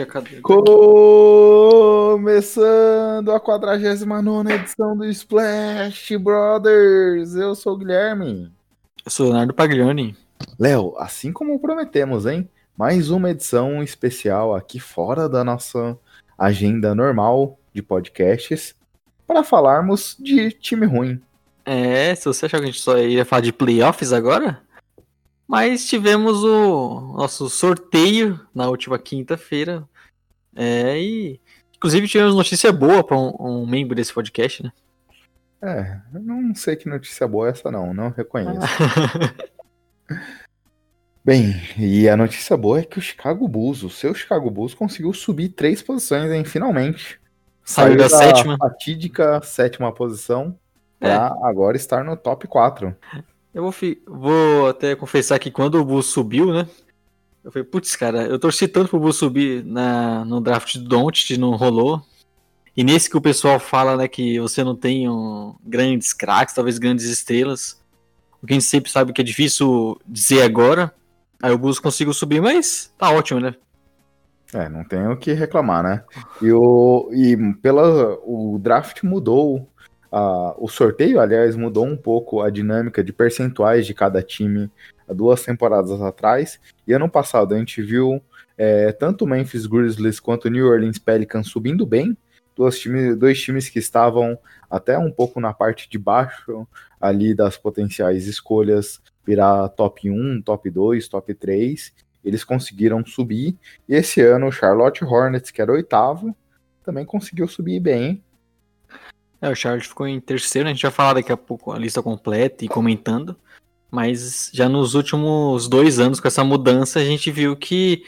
Puxa, cadê? Começando a 49 edição do Splash Brothers. Eu sou o Guilherme. Eu sou o Leonardo Paglioni. Léo, assim como prometemos, hein? Mais uma edição especial aqui fora da nossa agenda normal de podcasts para falarmos de time ruim. É, se você achou que a gente só ia falar de playoffs agora, mas tivemos o nosso sorteio na última quinta-feira. É, e inclusive tivemos notícia boa para um, um, membro desse podcast, né? É, eu não sei que notícia boa é essa não, não reconheço. Bem, e a notícia boa é que o Chicago Bulls, o seu Chicago Bulls, conseguiu subir três posições, hein, finalmente. Saiu, Saiu da, da sétima. fatídica sétima posição para é. agora estar no top 4. Eu vou, vou até confessar que quando o Bulls subiu, né? Eu falei, putz, cara, eu torci tanto pro Bulls subir na, no draft do Doncic, não rolou. E nesse que o pessoal fala, né, que você não tem um, grandes craques, talvez grandes estrelas. O que a gente sempre sabe que é difícil dizer agora. Aí o Bulls conseguiu subir, mas tá ótimo, né? É, não tem o que reclamar, né? E o, e pela, o draft mudou Uh, o sorteio, aliás, mudou um pouco a dinâmica de percentuais de cada time há duas temporadas atrás. E ano passado a gente viu é, tanto o Memphis Grizzlies quanto o New Orleans Pelicans subindo bem. Dois times, dois times que estavam até um pouco na parte de baixo ali das potenciais escolhas, virar top 1, top 2, top 3. Eles conseguiram subir. E esse ano o Charlotte Hornets, que era oitavo, também conseguiu subir bem é, o Charlotte ficou em terceiro, a gente vai falar daqui a pouco a lista completa e comentando. Mas já nos últimos dois anos, com essa mudança, a gente viu que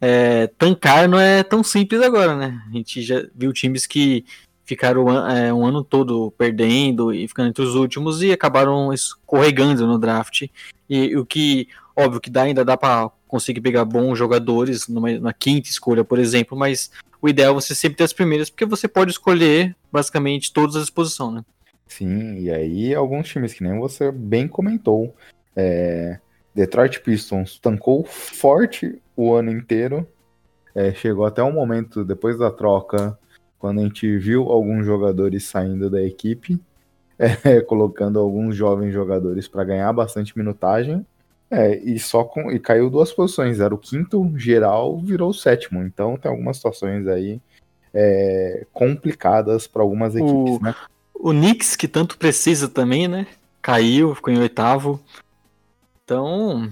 é, tancar não é tão simples agora, né? A gente já viu times que ficaram é, um ano todo perdendo e ficando entre os últimos e acabaram escorregando no draft. E o que, óbvio, que dá, ainda dá para conseguir pegar bons jogadores numa, na quinta escolha, por exemplo, mas o ideal é você sempre ter as primeiras, porque você pode escolher basicamente todas as exposições, né? Sim, e aí alguns times que nem você bem comentou. É, Detroit Pistons tancou forte o ano inteiro. É, chegou até um momento depois da troca, quando a gente viu alguns jogadores saindo da equipe, é, colocando alguns jovens jogadores para ganhar bastante minutagem. É, e só com. E caiu duas posições. Era o quinto geral, virou o sétimo. Então tem algumas situações aí é, complicadas para algumas equipes, o, né? O Knicks, que tanto precisa também, né? Caiu, ficou em oitavo. Então.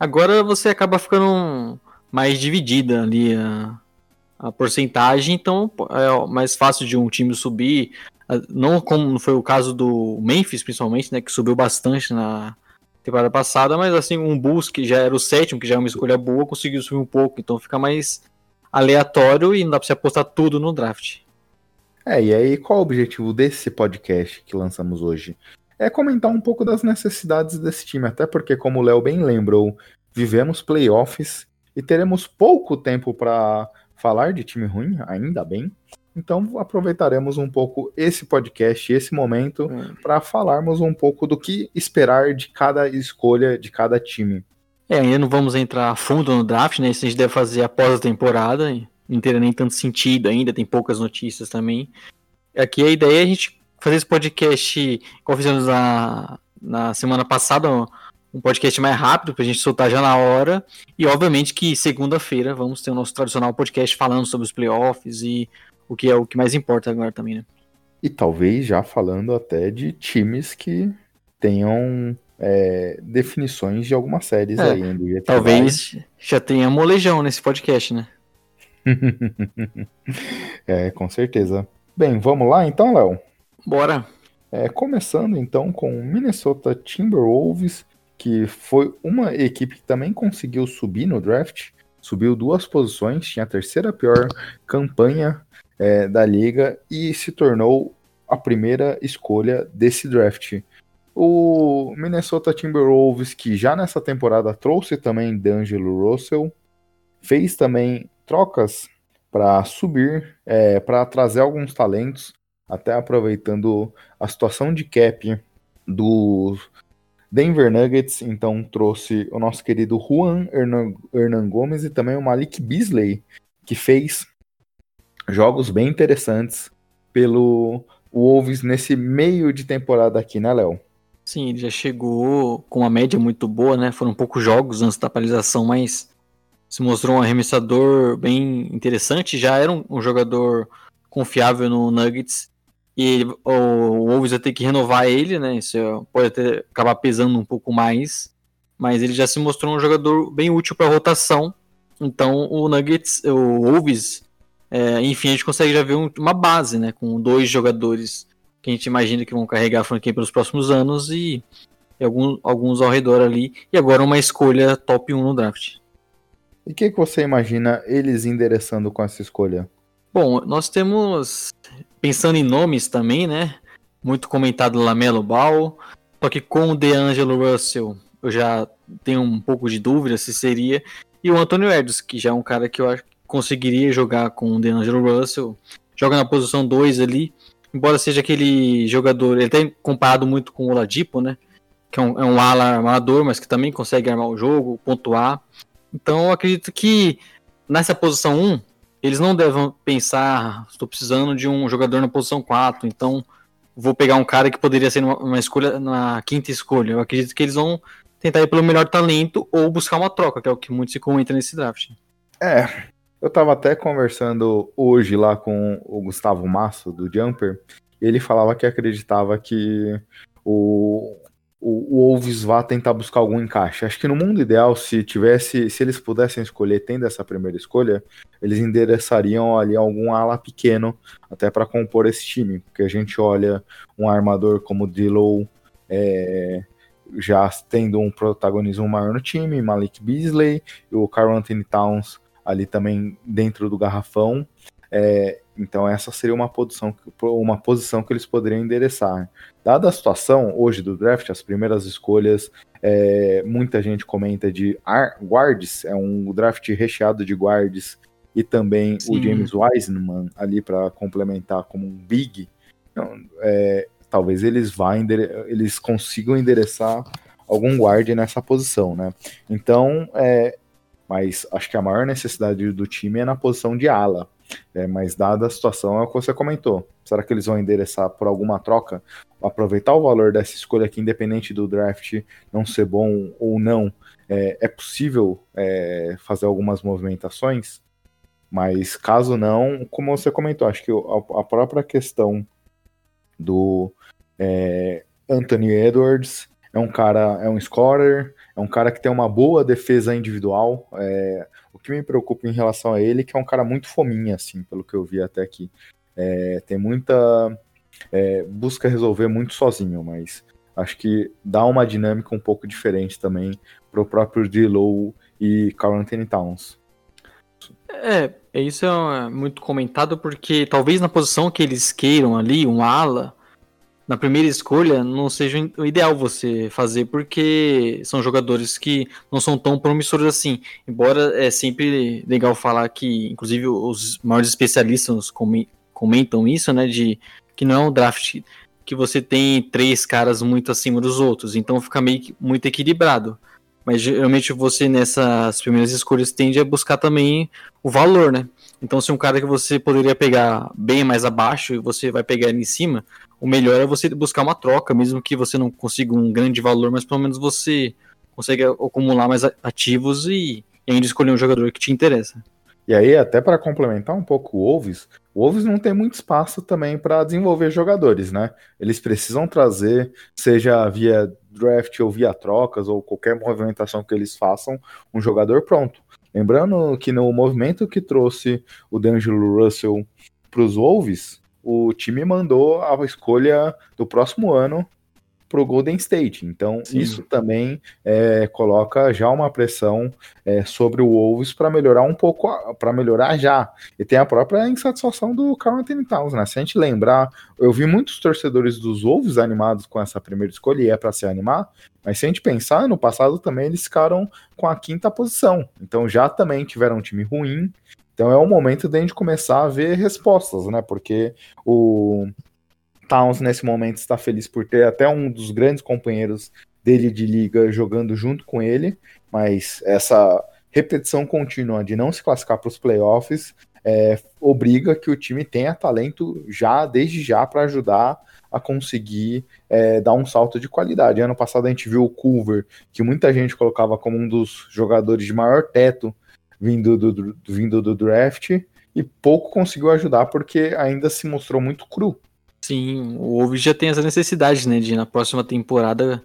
Agora você acaba ficando mais dividida ali a, a porcentagem, então é mais fácil de um time subir. Não como foi o caso do Memphis, principalmente, né? Que subiu bastante na, temporada passada, mas assim, um Bulls que já era o sétimo, que já é uma escolha boa, conseguiu subir um pouco, então fica mais aleatório e não dá pra você apostar tudo no draft. É, e aí qual o objetivo desse podcast que lançamos hoje? É comentar um pouco das necessidades desse time, até porque, como o Léo bem lembrou, vivemos playoffs e teremos pouco tempo para falar de time ruim, ainda bem. Então aproveitaremos um pouco esse podcast, esse momento, hum. para falarmos um pouco do que esperar de cada escolha de cada time. É, ainda não vamos entrar a fundo no draft, né? Isso a gente deve fazer após a temporada, não teria nem tanto sentido ainda, tem poucas notícias também. Aqui a ideia é a gente fazer esse podcast, como fizemos na, na semana passada, um podcast mais rápido para a gente soltar já na hora. E obviamente que segunda-feira vamos ter o nosso tradicional podcast falando sobre os playoffs e o que é o que mais importa agora também, né? E talvez já falando até de times que tenham é, definições de algumas séries é, aí. Talvez já tenha molejão nesse podcast, né? é, com certeza. Bem, vamos lá então, Léo? Bora. É, começando então com o Minnesota Timberwolves, que foi uma equipe que também conseguiu subir no draft, subiu duas posições, tinha a terceira pior campanha é, da liga e se tornou a primeira escolha desse draft. O Minnesota Timberwolves, que já nessa temporada trouxe também D'Angelo Russell, fez também trocas para subir, é, para trazer alguns talentos, até aproveitando a situação de cap do Denver Nuggets, então trouxe o nosso querido Juan Hernan, Hernan Gomes e também o Malik Beasley, que fez jogos bem interessantes pelo Wolves nesse meio de temporada aqui, né, Léo? Sim, ele já chegou com uma média muito boa, né? Foram poucos jogos antes da atualização, mas se mostrou um arremessador bem interessante. Já era um, um jogador confiável no Nuggets. E ele, o Wolves vai ter que renovar ele, né? Isso pode até acabar pesando um pouco mais. Mas ele já se mostrou um jogador bem útil para rotação. Então o Nuggets, o Wolves, é, enfim, a gente consegue já ver um, uma base, né? Com dois jogadores que a gente imagina que vão carregar a franquia pelos próximos anos e, e alguns, alguns ao redor ali. E agora uma escolha top 1 no draft. E o que, que você imagina eles endereçando com essa escolha? Bom, nós temos, pensando em nomes também, né? Muito comentado Lamelo Ball, só que com o DeAngelo Russell eu já tenho um pouco de dúvida se seria. E o Antônio Edwards, que já é um cara que eu acho que conseguiria jogar com o DeAngelo Russell, joga na posição 2 ali, embora seja aquele jogador, ele tem comparado muito com o Oladipo, né? Que é um, é um ala armador, mas que também consegue armar o jogo, pontuar. Então eu acredito que nessa posição 1, eles não devem pensar, estou precisando de um jogador na posição 4, então vou pegar um cara que poderia ser uma, uma escolha na quinta escolha. Eu acredito que eles vão tentar ir pelo melhor talento ou buscar uma troca, que é o que muito se comenta nesse draft. É, eu tava até conversando hoje lá com o Gustavo Masso, do Jumper, e ele falava que acreditava que o, o, o Wolves vá tentar buscar algum encaixe. Acho que no mundo ideal, se tivesse, se eles pudessem escolher, tendo essa primeira escolha, eles endereçariam ali algum ala pequeno até para compor esse time, porque a gente olha um armador como Dillow é, já tendo um protagonismo maior no time, Malik Beasley, o Carl Anthony Towns ali também dentro do garrafão. É, então essa seria uma posição, uma posição que eles poderiam endereçar. Dada a situação hoje do draft, as primeiras escolhas, é, muita gente comenta de guards, é um draft recheado de guards e também Sim. o James Wiseman ali para complementar como um big. Então, é, talvez eles vá eles consigam endereçar algum guard nessa posição, né? Então, é, mas acho que a maior necessidade do time é na posição de ala. É, mas dada a situação, é o que você comentou. Será que eles vão endereçar por alguma troca? Aproveitar o valor dessa escolha que, independente do draft não ser bom ou não, é, é possível é, fazer algumas movimentações? Mas caso não, como você comentou, acho que a, a própria questão do é, Anthony Edwards é um cara, é um scorer, é um cara que tem uma boa defesa individual. É, o que me preocupa em relação a ele é que é um cara muito fominha, assim, pelo que eu vi até aqui. É, tem muita. É, busca resolver muito sozinho, mas acho que dá uma dinâmica um pouco diferente também para o próprio D-Low e Carl Anthony Towns. É, isso é muito comentado porque talvez na posição que eles queiram ali, um ala, na primeira escolha não seja o ideal você fazer, porque são jogadores que não são tão promissores assim. Embora é sempre legal falar que, inclusive, os maiores especialistas comentam isso, né? De que não é um draft que você tem três caras muito acima dos outros, então fica meio muito equilibrado. Mas geralmente você nessas primeiras escolhas tende a buscar também o valor, né? Então, se um cara que você poderia pegar bem mais abaixo e você vai pegar ele em cima, o melhor é você buscar uma troca, mesmo que você não consiga um grande valor, mas pelo menos você consegue acumular mais ativos e, e ainda escolher um jogador que te interessa. E aí, até para complementar um pouco o Wolves, o Wolves não tem muito espaço também para desenvolver jogadores, né? Eles precisam trazer, seja via draft ou via trocas ou qualquer movimentação que eles façam, um jogador pronto. Lembrando que no movimento que trouxe o D'Angelo Russell para os Wolves, o time mandou a escolha do próximo ano para o Golden State. Então, Sim. isso também é, coloca já uma pressão é, sobre o Wolves para melhorar um pouco, para melhorar já. E tem a própria insatisfação do Carl Anthony Towns, né? Se a gente lembrar, eu vi muitos torcedores dos Wolves animados com essa primeira escolha, e é para se animar, mas se a gente pensar, no passado também eles ficaram com a quinta posição. Então já também tiveram um time ruim, então é o momento de a gente começar a ver respostas, né? Porque o Towns nesse momento está feliz por ter até um dos grandes companheiros dele de liga jogando junto com ele, mas essa repetição contínua de não se classificar para os playoffs é, obriga que o time tenha talento já, desde já, para ajudar a conseguir é, dar um salto de qualidade. Ano passado a gente viu o Culver, que muita gente colocava como um dos jogadores de maior teto vindo do, do, vindo do draft, e pouco conseguiu ajudar porque ainda se mostrou muito cru. Sim, o Wolves já tem essa necessidade, né, de na próxima temporada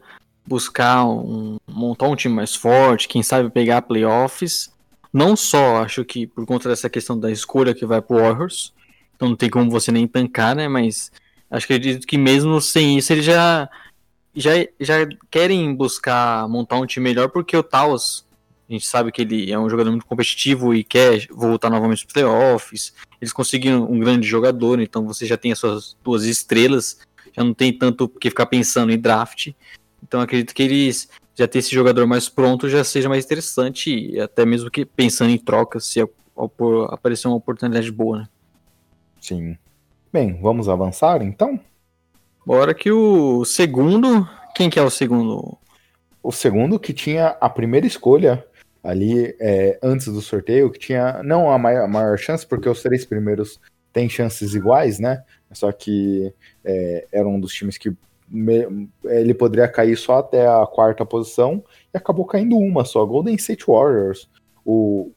buscar um, montar um time mais forte, quem sabe pegar playoffs. Não só, acho que por conta dessa questão da escolha que vai pro Warriors, então não tem como você nem tancar, né, mas acho que acredito que mesmo sem isso eles já já, já querem buscar montar um time melhor porque o Taos a gente sabe que ele é um jogador muito competitivo e quer voltar novamente para playoffs. Eles conseguiram um grande jogador, então você já tem as suas duas estrelas, já não tem tanto que ficar pensando em draft. Então acredito que eles já ter esse jogador mais pronto já seja mais interessante, até mesmo que pensando em trocas, se aparecer uma oportunidade boa, né? Sim. Bem, vamos avançar então? Bora que o segundo. Quem que é o segundo? O segundo que tinha a primeira escolha ali é, antes do sorteio, que tinha não a maior, a maior, chance, porque os três primeiros têm chances iguais, né? Só que é, era um dos times que me, ele poderia cair só até a quarta posição e acabou caindo uma só. Golden State Warriors, o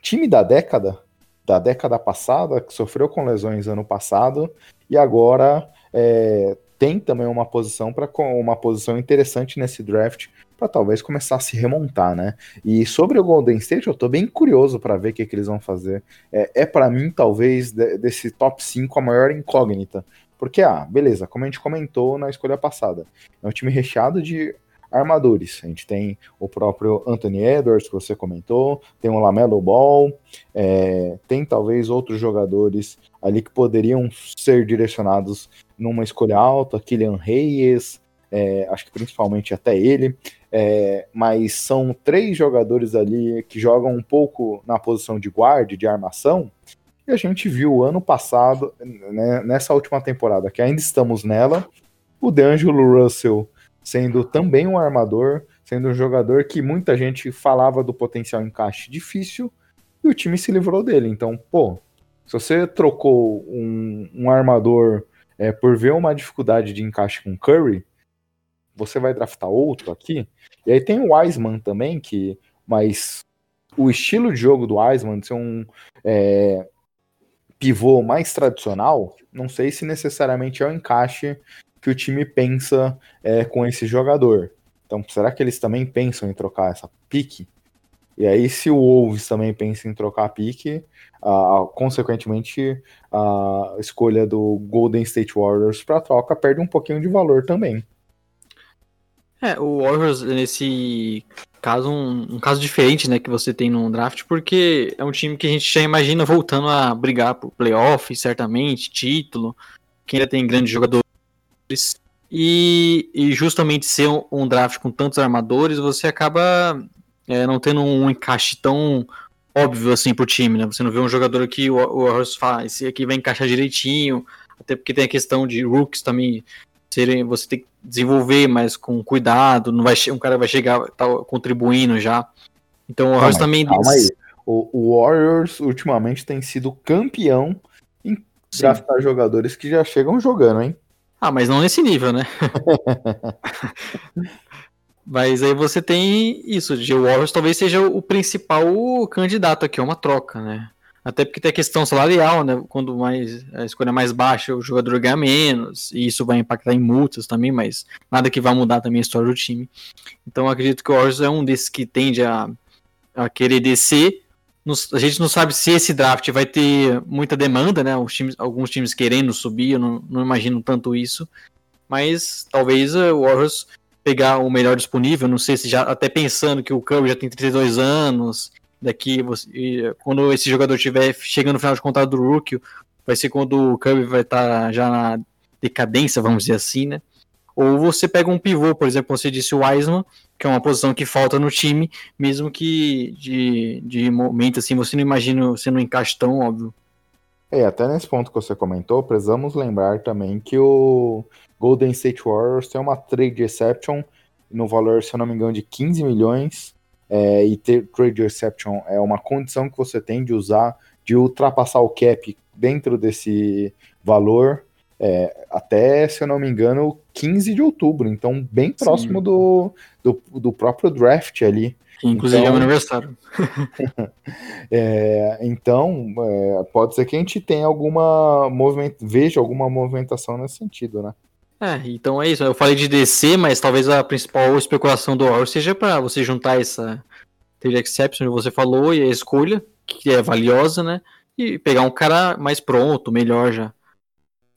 time da década, da década passada, que sofreu com lesões ano passado e agora é, tem também uma posição para uma posição interessante nesse draft para talvez começar a se remontar, né? E sobre o Golden State, eu tô bem curioso para ver o que, que, eles vão fazer. É, é para mim, talvez, de, desse top 5 a maior incógnita. Porque, ah, beleza, como a gente comentou na escolha passada, é um time recheado de armadores. A gente tem o próprio Anthony Edwards, que você comentou, tem o Lamelo Ball, é, tem talvez outros jogadores ali que poderiam ser direcionados numa escolha alta, Kylian Reyes, é, acho que principalmente até ele, é, mas são três jogadores ali que jogam um pouco na posição de guarda, de armação, e a gente viu ano passado, né, nessa última temporada, que ainda estamos nela, o DeAngelo Russell sendo também um armador, sendo um jogador que muita gente falava do potencial encaixe difícil, e o time se livrou dele. Então, pô, se você trocou um, um armador é, por ver uma dificuldade de encaixe com Curry, você vai draftar outro aqui. E aí tem o Wiseman também, que. Mas o estilo de jogo do Wiseman ser um é, pivô mais tradicional, não sei se necessariamente é o encaixe que o time pensa é, com esse jogador. Então, será que eles também pensam em trocar essa pique? E aí, se o Wolves também pensa em trocar a pique, consequentemente, a escolha do Golden State Warriors para troca perde um pouquinho de valor também. É, o Warriors, nesse caso, um, um, caso diferente, né, que você tem no draft, porque é um time que a gente já imagina voltando a brigar por playoff, certamente, título, que ainda tem grandes jogadores. E, e justamente ser um, um, draft com tantos armadores, você acaba é, não tendo um encaixe tão óbvio assim pro time, né? Você não vê um jogador aqui, o, o Warriors fala, esse aqui vai encaixar direitinho, até porque tem a questão de rooks também serem, você tem que desenvolver mais com cuidado, não vai um cara vai chegar tá contribuindo já. Então o Warriors também calma aí. O, o, Warriors ultimamente tem sido campeão em Sim. draftar jogadores que já chegam jogando, hein? Ah, mas não nesse nível, né? mas aí você tem isso, de Warriors talvez seja o principal candidato aqui, é uma troca, né? Até porque tem a questão salarial, né? Quando mais a escolha é mais baixa, o jogador ganha menos, e isso vai impactar em multas também, mas nada que vai mudar também a história do time. Então acredito que o Warriors é um desses que tende a, a querer descer. Nos, a gente não sabe se esse draft vai ter muita demanda, né? Times, alguns times querendo subir, eu não, não imagino tanto isso. Mas talvez o Warriors pegar o melhor disponível, não sei se já até pensando que o Curry já tem 32 anos daqui, você, quando esse jogador estiver chegando no final de contrato do Rookie, vai ser quando o Kirby vai estar tá já na decadência, vamos dizer assim, né? Ou você pega um pivô, por exemplo, você disse o Wiseman, que é uma posição que falta no time, mesmo que de, de momento assim você não imagina sendo um encaixe tão óbvio. É, até nesse ponto que você comentou, precisamos lembrar também que o Golden State Warriors tem uma trade exception no valor, se eu não me engano, de 15 milhões é, e ter trade exception é uma condição que você tem de usar, de ultrapassar o cap dentro desse valor, é, até, se eu não me engano, 15 de outubro, então bem próximo do, do, do, próprio draft ali. Inclusive então, é o aniversário. é, então, é, pode ser que a gente tenha alguma movimento, veja alguma movimentação nesse sentido, né? É, então é isso. Eu falei de DC, mas talvez a principal especulação do Warriors seja para você juntar essa trade exception que você falou e a escolha, que é valiosa, né? E pegar um cara mais pronto, melhor já.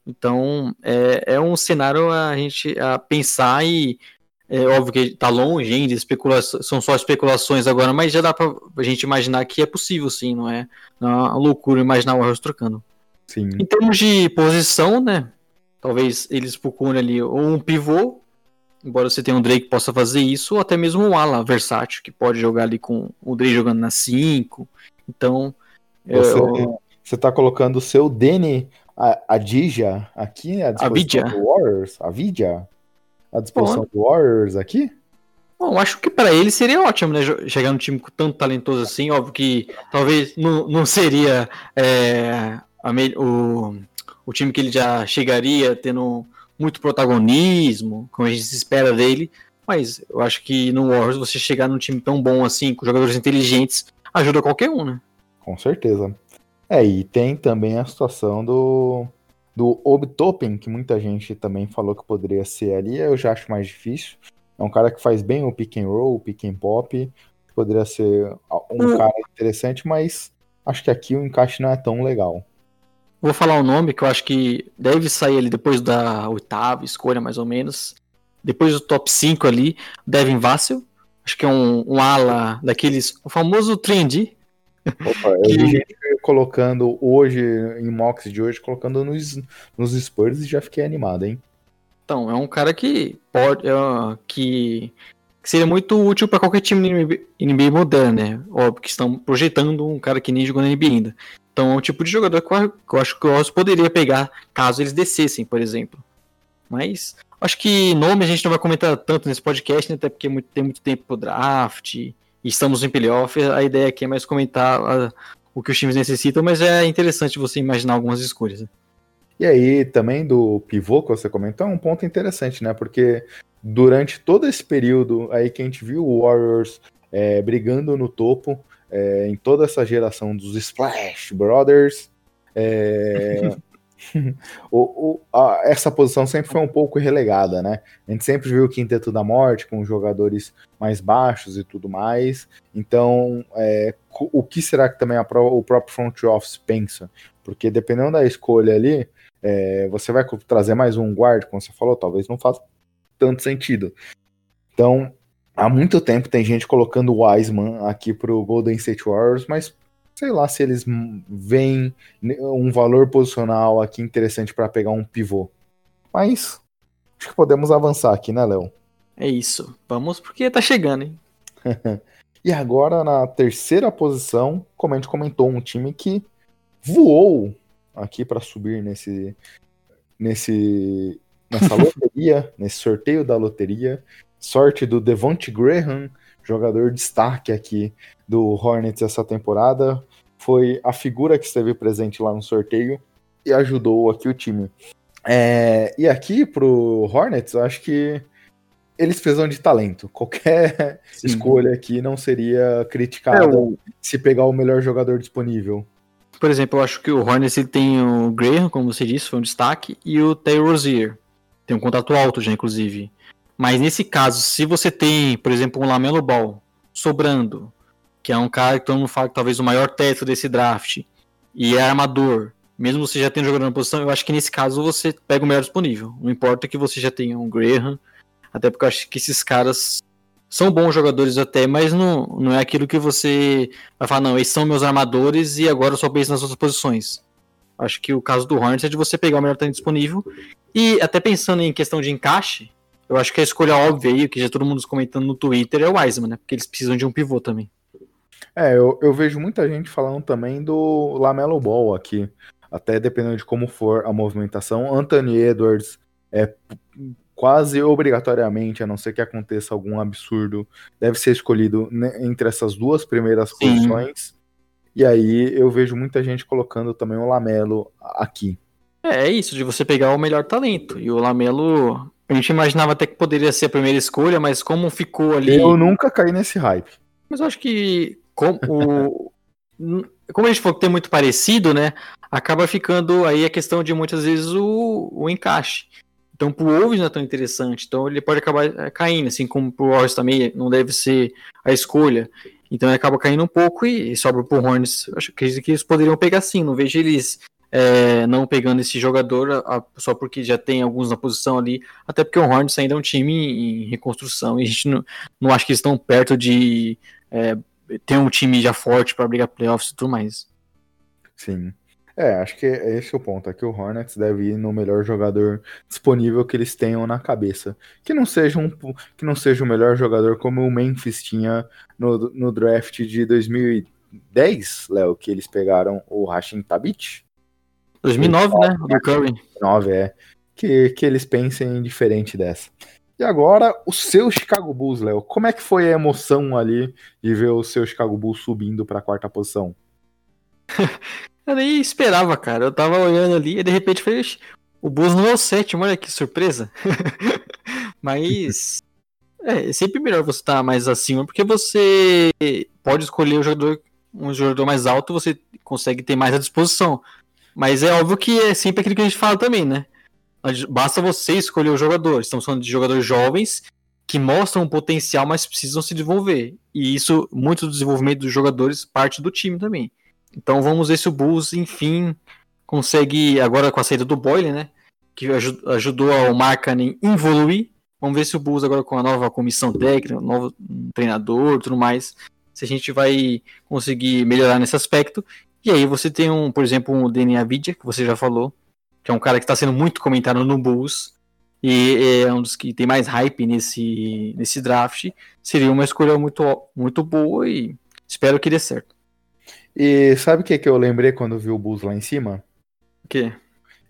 Então, é, é um cenário a gente a pensar e é óbvio que está longe ainda, são só especulações agora, mas já dá para a gente imaginar que é possível sim, não é, não é uma loucura imaginar o Warriors trocando. Sim. Em termos de posição, né, talvez eles procurem ali ou um pivô, embora você tenha um Drake que possa fazer isso, ou até mesmo um ala versátil, que pode jogar ali com o Drake jogando na 5, então... Você, eu... você tá colocando o seu Dene a, a Dija aqui à disposição a do Warriors? A disposição Bom, do Warriors aqui? Bom, acho que para ele seria ótimo, né? Chegar num time com tanto talentoso assim. Óbvio que talvez não, não seria é, a, o, o time que ele já chegaria tendo muito protagonismo, como a gente se espera dele. Mas eu acho que no Warriors você chegar num time tão bom assim, com jogadores inteligentes, ajuda qualquer um, né? Com certeza. É, e tem também a situação do, do Obtopen, que muita gente também falou que poderia ser ali, eu já acho mais difícil. É um cara que faz bem o pick and roll, o pick and pop, poderia ser um cara interessante, mas acho que aqui o encaixe não é tão legal. Vou falar o um nome que eu acho que deve sair ali depois da oitava escolha, mais ou menos. Depois do top 5 ali, Devin Vassell. Acho que é um, um ala daqueles. O famoso trendy, Opa, eu vi gente colocando hoje, em mocks de hoje, colocando nos, nos Spurs e já fiquei animado, hein? Então, é um cara que pode. É, que, que seria muito útil para qualquer time NBA, NBA moderno, né? Óbvio que estão projetando um cara que nem jogou na NBA ainda. Então é um tipo de jogador que eu, acho que o Oz poderia pegar caso eles descessem, por exemplo. Mas acho que nome a gente não vai comentar tanto nesse podcast, né? Até porque tem muito tempo pro draft estamos em playoff, a ideia aqui é mais comentar a, o que os times necessitam, mas é interessante você imaginar algumas escolhas. Né? E aí, também do pivô que você comentou, é um ponto interessante, né? Porque durante todo esse período aí que a gente viu o Warriors é, brigando no topo, é, em toda essa geração dos Splash Brothers, é, o, o, a, essa posição sempre foi um pouco relegada, né? A gente sempre viu o Quinteto da Morte com jogadores mais baixos e tudo mais. Então, é, o que será que também a, o próprio front office pensa? Porque dependendo da escolha ali, é, você vai trazer mais um guard, como você falou, talvez não faça tanto sentido. Então, há muito tempo tem gente colocando o Wiseman aqui pro Golden State Warriors, mas sei lá se eles veem um valor posicional aqui interessante para pegar um pivô. Mas acho que podemos avançar aqui, né, Léo? É isso. Vamos porque tá chegando, hein? e agora na terceira posição, como a gente comentou, um time que voou aqui para subir nesse nesse nessa loteria, nesse sorteio da loteria. Sorte do Devonte Graham, jogador destaque aqui do Hornets essa temporada foi a figura que esteve presente lá no sorteio e ajudou aqui o time. É, e aqui pro Hornets, eu acho que eles precisam de talento. Qualquer Sim. escolha aqui não seria criticada é, o... se pegar o melhor jogador disponível. Por exemplo, eu acho que o Hornets ele tem o Graham, como você disse, foi um destaque, e o Taylor Rozier. Tem um contrato alto já, inclusive. Mas nesse caso, se você tem, por exemplo, um Lamelo Ball sobrando, que é um cara que todo mundo fala que talvez o maior teto desse draft, e é armador, mesmo você já tendo jogador na posição, eu acho que nesse caso você pega o melhor disponível. Não importa que você já tenha um Graham, até porque eu acho que esses caras são bons jogadores até, mas não, não é aquilo que você vai falar, não, esses são meus armadores e agora eu só penso nas outras posições. Acho que o caso do Hornets é de você pegar o melhor talento disponível. E até pensando em questão de encaixe, eu acho que a escolha óbvia aí, que já todo mundo comentando no Twitter, é o Wiseman, né? Porque eles precisam de um pivô também. É, eu, eu vejo muita gente falando também do Lamelo Ball aqui. Até dependendo de como for a movimentação. Anthony Edwards é quase obrigatoriamente, a não ser que aconteça algum absurdo, deve ser escolhido entre essas duas primeiras Sim. posições. E aí eu vejo muita gente colocando também o Lamelo aqui. É, é isso, de você pegar o melhor talento. E o Lamelo, a gente imaginava até que poderia ser a primeira escolha, mas como ficou ali. Eu nunca caí nesse hype. Mas eu acho que como, o... como a gente falou que tem muito parecido, né? Acaba ficando aí a questão de muitas vezes o, o encaixe. Então, pro Wolves não é tão interessante. Então, ele pode acabar é, caindo, assim como pro Warriors também não deve ser a escolha. Então, ele acaba caindo um pouco e, e sobra pro Hornets. Acho que eles poderiam pegar sim. Não vejo eles é, não pegando esse jogador a, só porque já tem alguns na posição ali. Até porque o Hornets ainda é um time em, em reconstrução e a gente não, não acha que eles estão perto de é, ter um time já forte para brigar playoffs e tudo mais. Sim. É, acho que esse é o ponto. É que o Hornets deve ir no melhor jogador disponível que eles tenham na cabeça. Que não seja, um, que não seja o melhor jogador como o Memphis tinha no, no draft de 2010, Léo, que eles pegaram o Rashim Tabit. 2009, 2009 né? Do Curry. 2009, é. Que, que eles pensem diferente dessa. E agora, o seu Chicago Bulls, Léo. Como é que foi a emoção ali de ver o seu Chicago Bulls subindo para a quarta posição? Eu nem esperava, cara. Eu tava olhando ali e de repente falei, o Bulls não é o sétimo, olha que surpresa. Mas é, é sempre melhor você estar tá mais acima, porque você pode escolher um jogador, um jogador mais alto, você consegue ter mais à disposição. Mas é óbvio que é sempre aquilo que a gente fala também, né? Basta você escolher o jogador. Estamos falando de jogadores jovens que mostram um potencial, mas precisam se desenvolver. E isso, muito do desenvolvimento dos jogadores, parte do time também. Então vamos ver se o Bulls, enfim, consegue, agora com a saída do Boyle, né? Que ajudou o Markkanen evoluir. Vamos ver se o Bulls agora com a nova comissão técnica, novo treinador, tudo mais, se a gente vai conseguir melhorar nesse aspecto. E aí você tem um, por exemplo, um DNA Vidya, que você já falou, que é um cara que está sendo muito comentado no Bulls e é um dos que tem mais hype nesse, nesse draft. Seria uma escolha muito, muito boa e espero que dê certo. E sabe o que, que eu lembrei quando vi o Bulls lá em cima? O quê?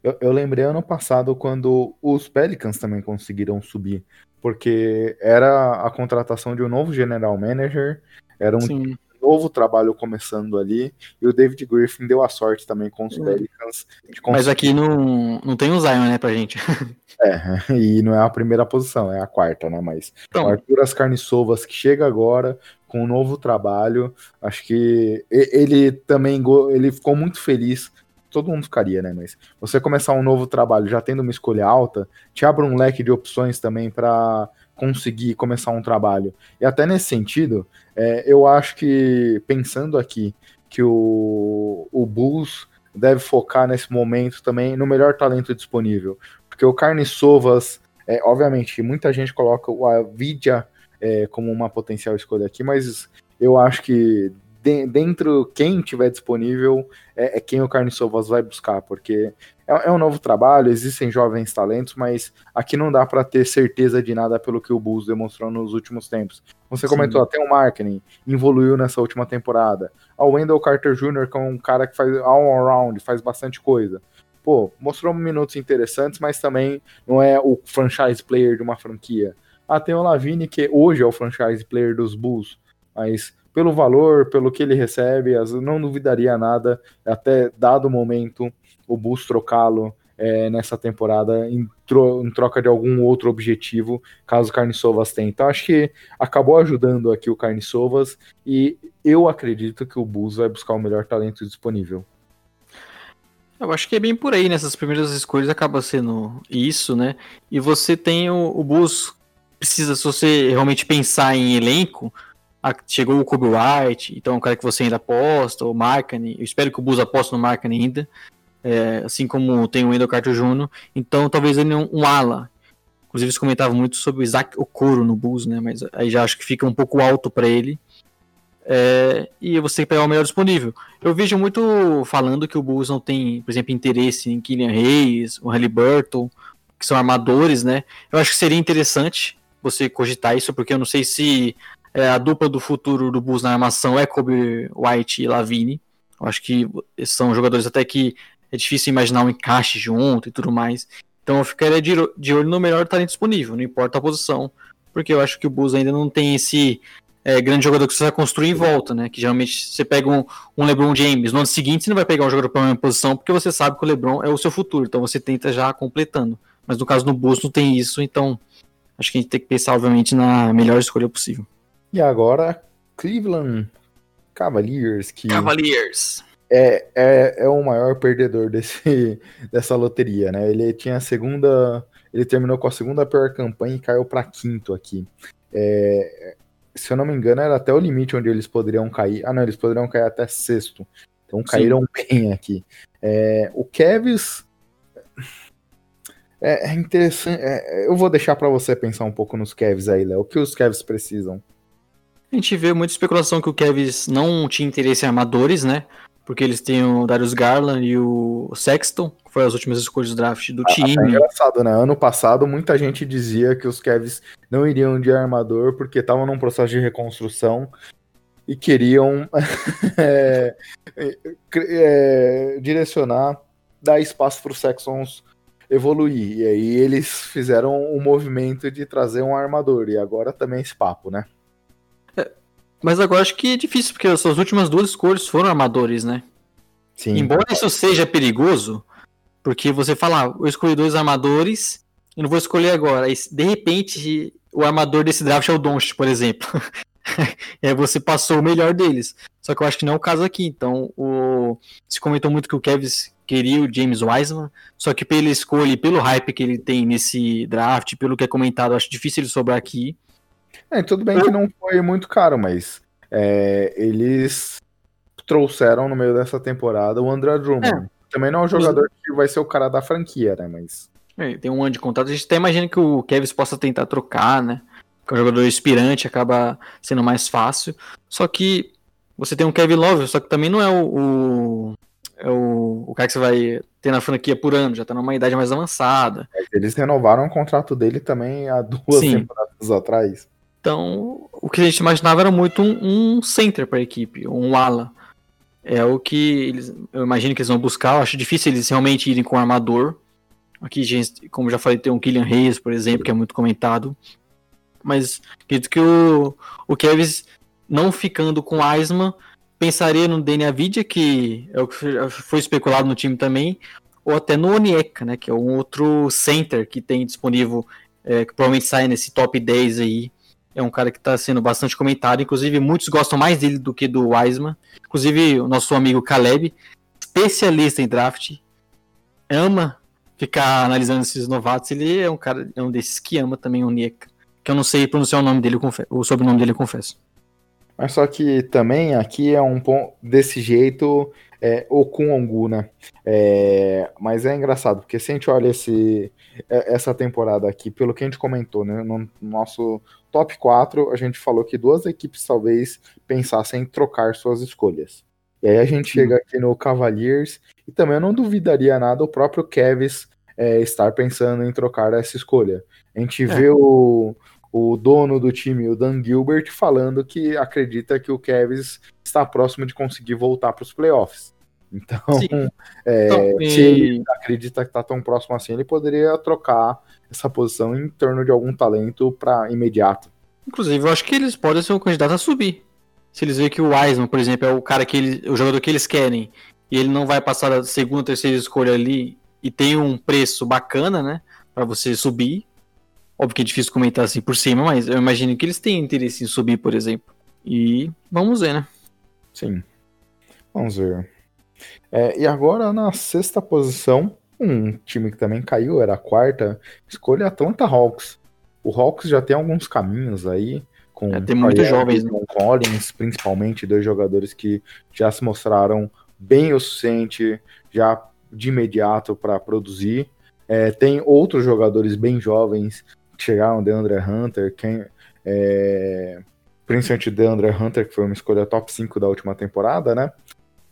Eu, eu, lembrei ano passado quando os Pelicans também conseguiram subir. Porque era a contratação de um novo general manager, era um Sim. Novo trabalho começando ali, e o David Griffin deu a sorte também com os é. Pelicans. Mas aqui não, não tem o Zion, né, pra gente. É, e não é a primeira posição, é a quarta, né? Mas então, o Arthur Ascarnissovas que chega agora, com um novo trabalho. Acho que ele também ele ficou muito feliz. Todo mundo ficaria, né? Mas você começar um novo trabalho já tendo uma escolha alta, te abre um leque de opções também para conseguir começar um trabalho. E até nesse sentido, é, eu acho que, pensando aqui, que o, o Bulls deve focar nesse momento também no melhor talento disponível. Porque o Carne Sovas, é, obviamente, muita gente coloca o Avidia é, como uma potencial escolha aqui, mas eu acho que de, dentro quem tiver disponível é, é, quem o Carne Sovas vai buscar, porque é, é, um novo trabalho, existem jovens talentos, mas aqui não dá para ter certeza de nada pelo que o Bulls demonstrou nos últimos tempos. Você Sim. comentou até o marketing evoluiu nessa última temporada. O Wendell Carter Jr., que é um cara que faz all around, faz bastante coisa. Pô, mostrou minutos interessantes, mas também não é o franchise player de uma franquia. Ah, tem o Lavine, que hoje é o franchise player dos Bulls, mas pelo valor, pelo que ele recebe, não duvidaria nada, até dado momento, o Bulls trocá-lo é, nessa temporada em, tro em, troca de algum outro objetivo, caso o Carniçovas tenha. Então acho que acabou ajudando aqui o Carniçovas e eu acredito que o Bulls vai buscar o melhor talento disponível. Eu acho que é bem por aí, nessas primeiras escolhas acaba sendo isso, né? E você tem o, o Bulls precisa, se você realmente pensar em elenco, chegou o Kobe White, então é um cara que você ainda aposta, o Markkanen, eu espero que o Bulls aposte no Markkanen ainda, é, assim como tem o Wendell Carter Jr., então talvez ele um, um ala. Inclusive eles comentavam muito sobre o Isaac Okoro no Bulls, né, mas aí já acho que fica um pouco alto para ele. É, e você pegar o melhor disponível. Eu vejo muito falando que o Bulls não tem, por exemplo, interesse em Killian Hayes, o Halliburton, que são armadores, né? Eu acho que seria interessante você cogitar isso, porque eu não sei se é, a dupla do futuro do Bulls na armação é Kobe White e Lavine. Eu acho que são jogadores até que é difícil imaginar um encaixe junto e tudo mais. Então eu ficaria de, olho no melhor talento disponível, não importa a posição, porque eu acho que o Bulls ainda não tem esse é, grande jogador que você vai construir em volta, né? Que geralmente você pega um, um LeBron James, no ano seguinte você não vai pegar um jogador para a mesma posição, porque você sabe que o LeBron é o seu futuro, então você tenta já completando. Mas no caso do Bulls não tem isso, então acho que a gente tem que pensar, obviamente, na melhor escolha possível. E agora, Cleveland Cavaliers, que Cavaliers. É, é, é o maior perdedor desse, dessa loteria, né? Ele tinha a segunda. Ele terminou com a segunda pior campanha e caiu para quinto aqui. É, se eu não me engano, era até o limite onde eles poderiam cair. Ah, não, eles poderiam cair até sexto. Então caíram Sim. bem aqui. É, o Kevs. É, é interessante. É, eu vou deixar para você pensar um pouco nos Kevs aí, Léo. O que os Kevs precisam? A gente vê muita especulação que o Kevs não tinha interesse em armadores, né? Porque eles têm o Darius Garland e o Sexton, que foram as últimas escolhas do draft do ah, time. É engraçado, né? Ano passado, muita gente dizia que os Kevs não iriam de armador porque estavam num processo de reconstrução e queriam é, é, direcionar, dar espaço para os Sextons evoluir. E aí eles fizeram o um movimento de trazer um armador. E agora também esse papo, né? Mas agora acho que é difícil, porque as suas últimas duas escolhas foram armadores, né? Sim. Embora isso seja perigoso, porque você fala, ah, eu escolhi dois armadores, eu não vou escolher agora. E, de repente, o armador desse draft é o Doncic, por exemplo. e aí você passou o melhor deles. Só que eu acho que não é o caso aqui. Então, o... se comentou muito que o Kevin queria o James Wiseman, só que pela escolha e pelo hype que ele tem nesse draft, pelo que é comentado, acho difícil ele sobrar aqui. É, tudo bem que não foi muito caro, mas é, eles trouxeram no meio dessa temporada o André Drummond. É. Também não é um jogador que vai ser o cara da franquia, né? Mas. É, tem um ano de contrato. A gente até imagina que o Kevin possa tentar trocar, né? Que é um jogador inspirante, acaba sendo mais fácil. Só que você tem um Kevin Love, só que também não é o, o é o, o cara que você vai ter na franquia por ano, já tá numa idade mais avançada. Eles renovaram o contrato dele também há duas Sim. temporadas atrás. Então, o que a gente imaginava era muito um, um center para a equipe, um ala. É o que eles, eu imagino que eles vão buscar. Eu acho difícil eles realmente irem com um armador. Aqui, gente, como já falei, tem um Killian Hayes, por exemplo, que é muito comentado. Mas acredito que o, o Kevs, não ficando com Aisman, pensaria no Dani Avidia, que é o que foi especulado no time também, ou até no Onieka, né, que é um outro center que tem disponível, é, que provavelmente sai nesse top 10 aí é um cara que está sendo bastante comentado. Inclusive, muitos gostam mais dele do que do Wiseman. Inclusive, o nosso amigo Caleb, especialista em draft, ama ficar analisando esses novatos. Ele é um cara, é um desses que ama também o Nieka. Que eu não sei pronunciar o nome dele, o sobrenome dele, confesso. Mas só que também aqui é um ponto desse jeito é, Okunongu, né? É, mas é engraçado, porque se a gente olha esse, é, essa temporada aqui, pelo que a gente comentou, né? No nosso top 4, a gente falou que duas equipes talvez pensassem em trocar suas escolhas. E aí a gente chega aqui no Cavaliers, e também eu não duvidaria nada o próprio Kevs é, estar pensando em trocar essa escolha. A gente é. vê o, o dono do time, o Dan Gilbert, falando que acredita que o Kevs está próximo de conseguir voltar para os playoffs. Então, é, então e... se ele acredita que está tão próximo assim, ele poderia trocar essa posição em torno de algum talento para imediato. Inclusive, eu acho que eles podem ser um candidato a subir. Se eles verem que o Wiseman, por exemplo, é o cara que eles, o jogador que eles querem, e ele não vai passar a segunda, terceira escolha ali e tem um preço bacana, né, para você subir. Óbvio que é difícil comentar assim por cima, mas eu imagino que eles têm interesse em subir, por exemplo. E vamos ver, né? Sim. Vamos ver. É, e agora na sexta posição, um time que também caiu, era a quarta, escolha Atlanta Hawks. O Hawks já tem alguns caminhos aí, com é, tem muitos jovens, né? com Collins, principalmente, dois jogadores que já se mostraram bem o suficiente, já de imediato para produzir. É, tem outros jogadores bem jovens chegaram, DeAndre Hunter, quem, é, principalmente DeAndre Hunter, que foi uma escolha top 5 da última temporada, né?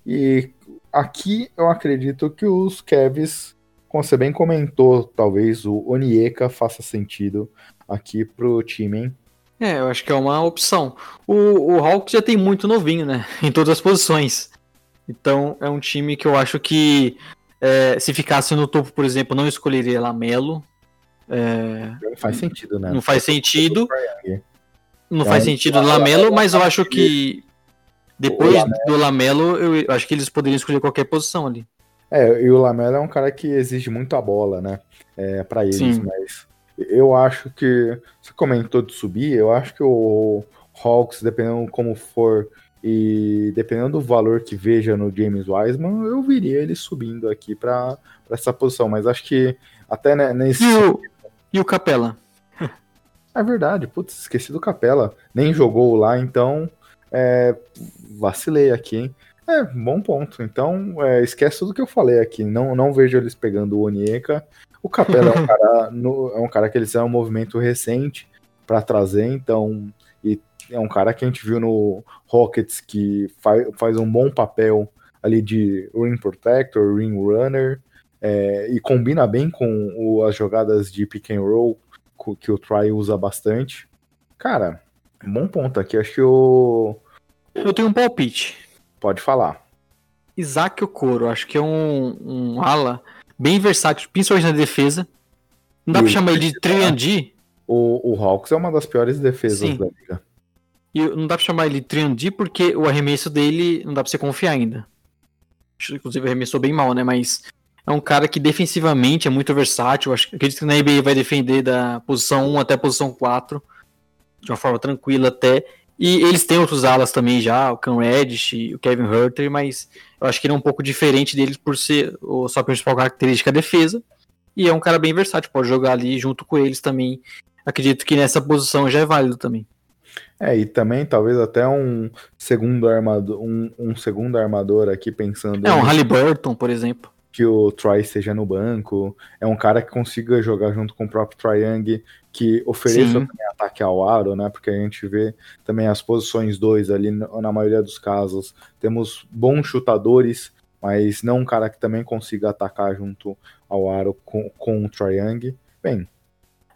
E aqui eu acredito que os Cavs como você bem comentou, talvez o Onieka faça sentido aqui pro time, hein? É, eu acho que é uma opção. O, o Hawks já tem muito novinho, né? Em todas as posições. Então é um time que eu acho que É, se ficasse no topo, por exemplo, não escolheria Lamelo. É, não faz sentido, né? Não faz sentido. Não faz sentido do Lamelo, mas eu acho que depois do Lamelo, eu acho que eles poderiam escolher qualquer posição ali. É, e o Lamelo é um cara que exige muito a bola, né? É, para eles, Sim. mas eu acho que. Você comentou de subir, eu acho que o Hawks, dependendo como for e dependendo do valor que veja no James Wiseman, eu viria ele subindo aqui para essa posição. Mas acho que até nesse. E o, e o Capela? É verdade, putz, esqueci do Capela. Nem jogou lá, então é, vacilei aqui, hein? É, bom ponto. Então, é, esquece tudo que eu falei aqui. Não, não vejo eles pegando o Onieka. O Capela é um cara, no, é um cara que eles fizeram um movimento recente para trazer, então. E é um cara que a gente viu no Rockets que faz, faz um bom papel ali de ring protector, ring runner, é, e combina bem com o, as jogadas de pick and roll que o Try usa bastante. Cara, bom ponto aqui. Acho que o. Eu tenho um palpite. Pode falar. Isaac Okoro, acho que é um, um ala bem versátil, principalmente na defesa. Não dá e pra chamar ele de 3 O, o Hawks é uma das piores defesas Sim. da liga. E não dá pra chamar ele de 3 porque o arremesso dele não dá pra você confiar ainda. Inclusive arremessou bem mal, né? Mas é um cara que defensivamente é muito versátil. Acho, acredito que na NBA vai defender da posição 1 até a posição 4 de uma forma tranquila até. E eles têm outros alas também já, o Cam Reddish, o Kevin Herter, mas eu acho que ele é um pouco diferente deles por ser a sua principal característica a defesa. E é um cara bem versátil, pode jogar ali junto com eles também. Acredito que nessa posição já é válido também. É, e também talvez até um segundo armador, um, um segundo armador aqui pensando. É, um Halliburton, por exemplo que o Troy esteja no banco, é um cara que consiga jogar junto com o próprio Triang, que ofereça ataque ao aro, né? Porque a gente vê também as posições 2 ali, na maioria dos casos. Temos bons chutadores, mas não um cara que também consiga atacar junto ao aro com, com o Triang. Bem.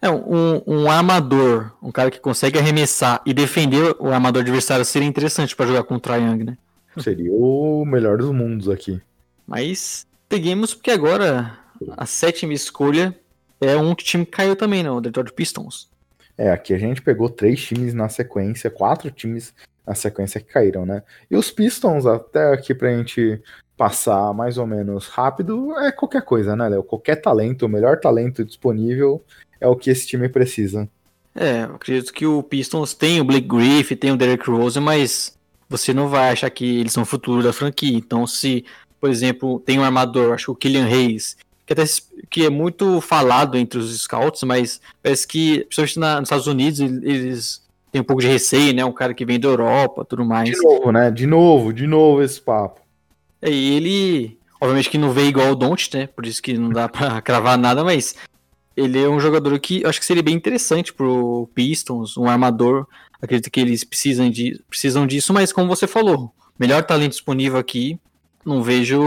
É, um, um armador, um cara que consegue arremessar e defender o armador adversário seria interessante para jogar com o Triang, né? Seria o melhor dos mundos aqui. Mas Peguemos porque agora a sétima escolha é um time que caiu também, não, o Detroit Pistons. É, aqui a gente pegou três times na sequência, quatro times na sequência que caíram, né? E os Pistons, até aqui pra gente passar mais ou menos rápido, é qualquer coisa, né, Léo? Qualquer talento, o melhor talento disponível é o que esse time precisa. É, eu acredito que o Pistons tem o Blake Griffin, tem o Derrick Rose, mas você não vai achar que eles são o futuro da franquia. Então, se por exemplo, tem um armador, acho que o Killian Hayes, que, até, que é muito falado entre os scouts, mas parece que, principalmente na, nos Estados Unidos, eles têm um pouco de receio, né? Um cara que vem da Europa, tudo mais. De novo, né? De novo, de novo esse papo. É, e ele, obviamente que não veio igual o Don't, né? Por isso que não dá pra cravar nada, mas ele é um jogador que acho que seria bem interessante pro Pistons, um armador. Acredito que eles precisam, de, precisam disso, mas como você falou, melhor talento disponível aqui não vejo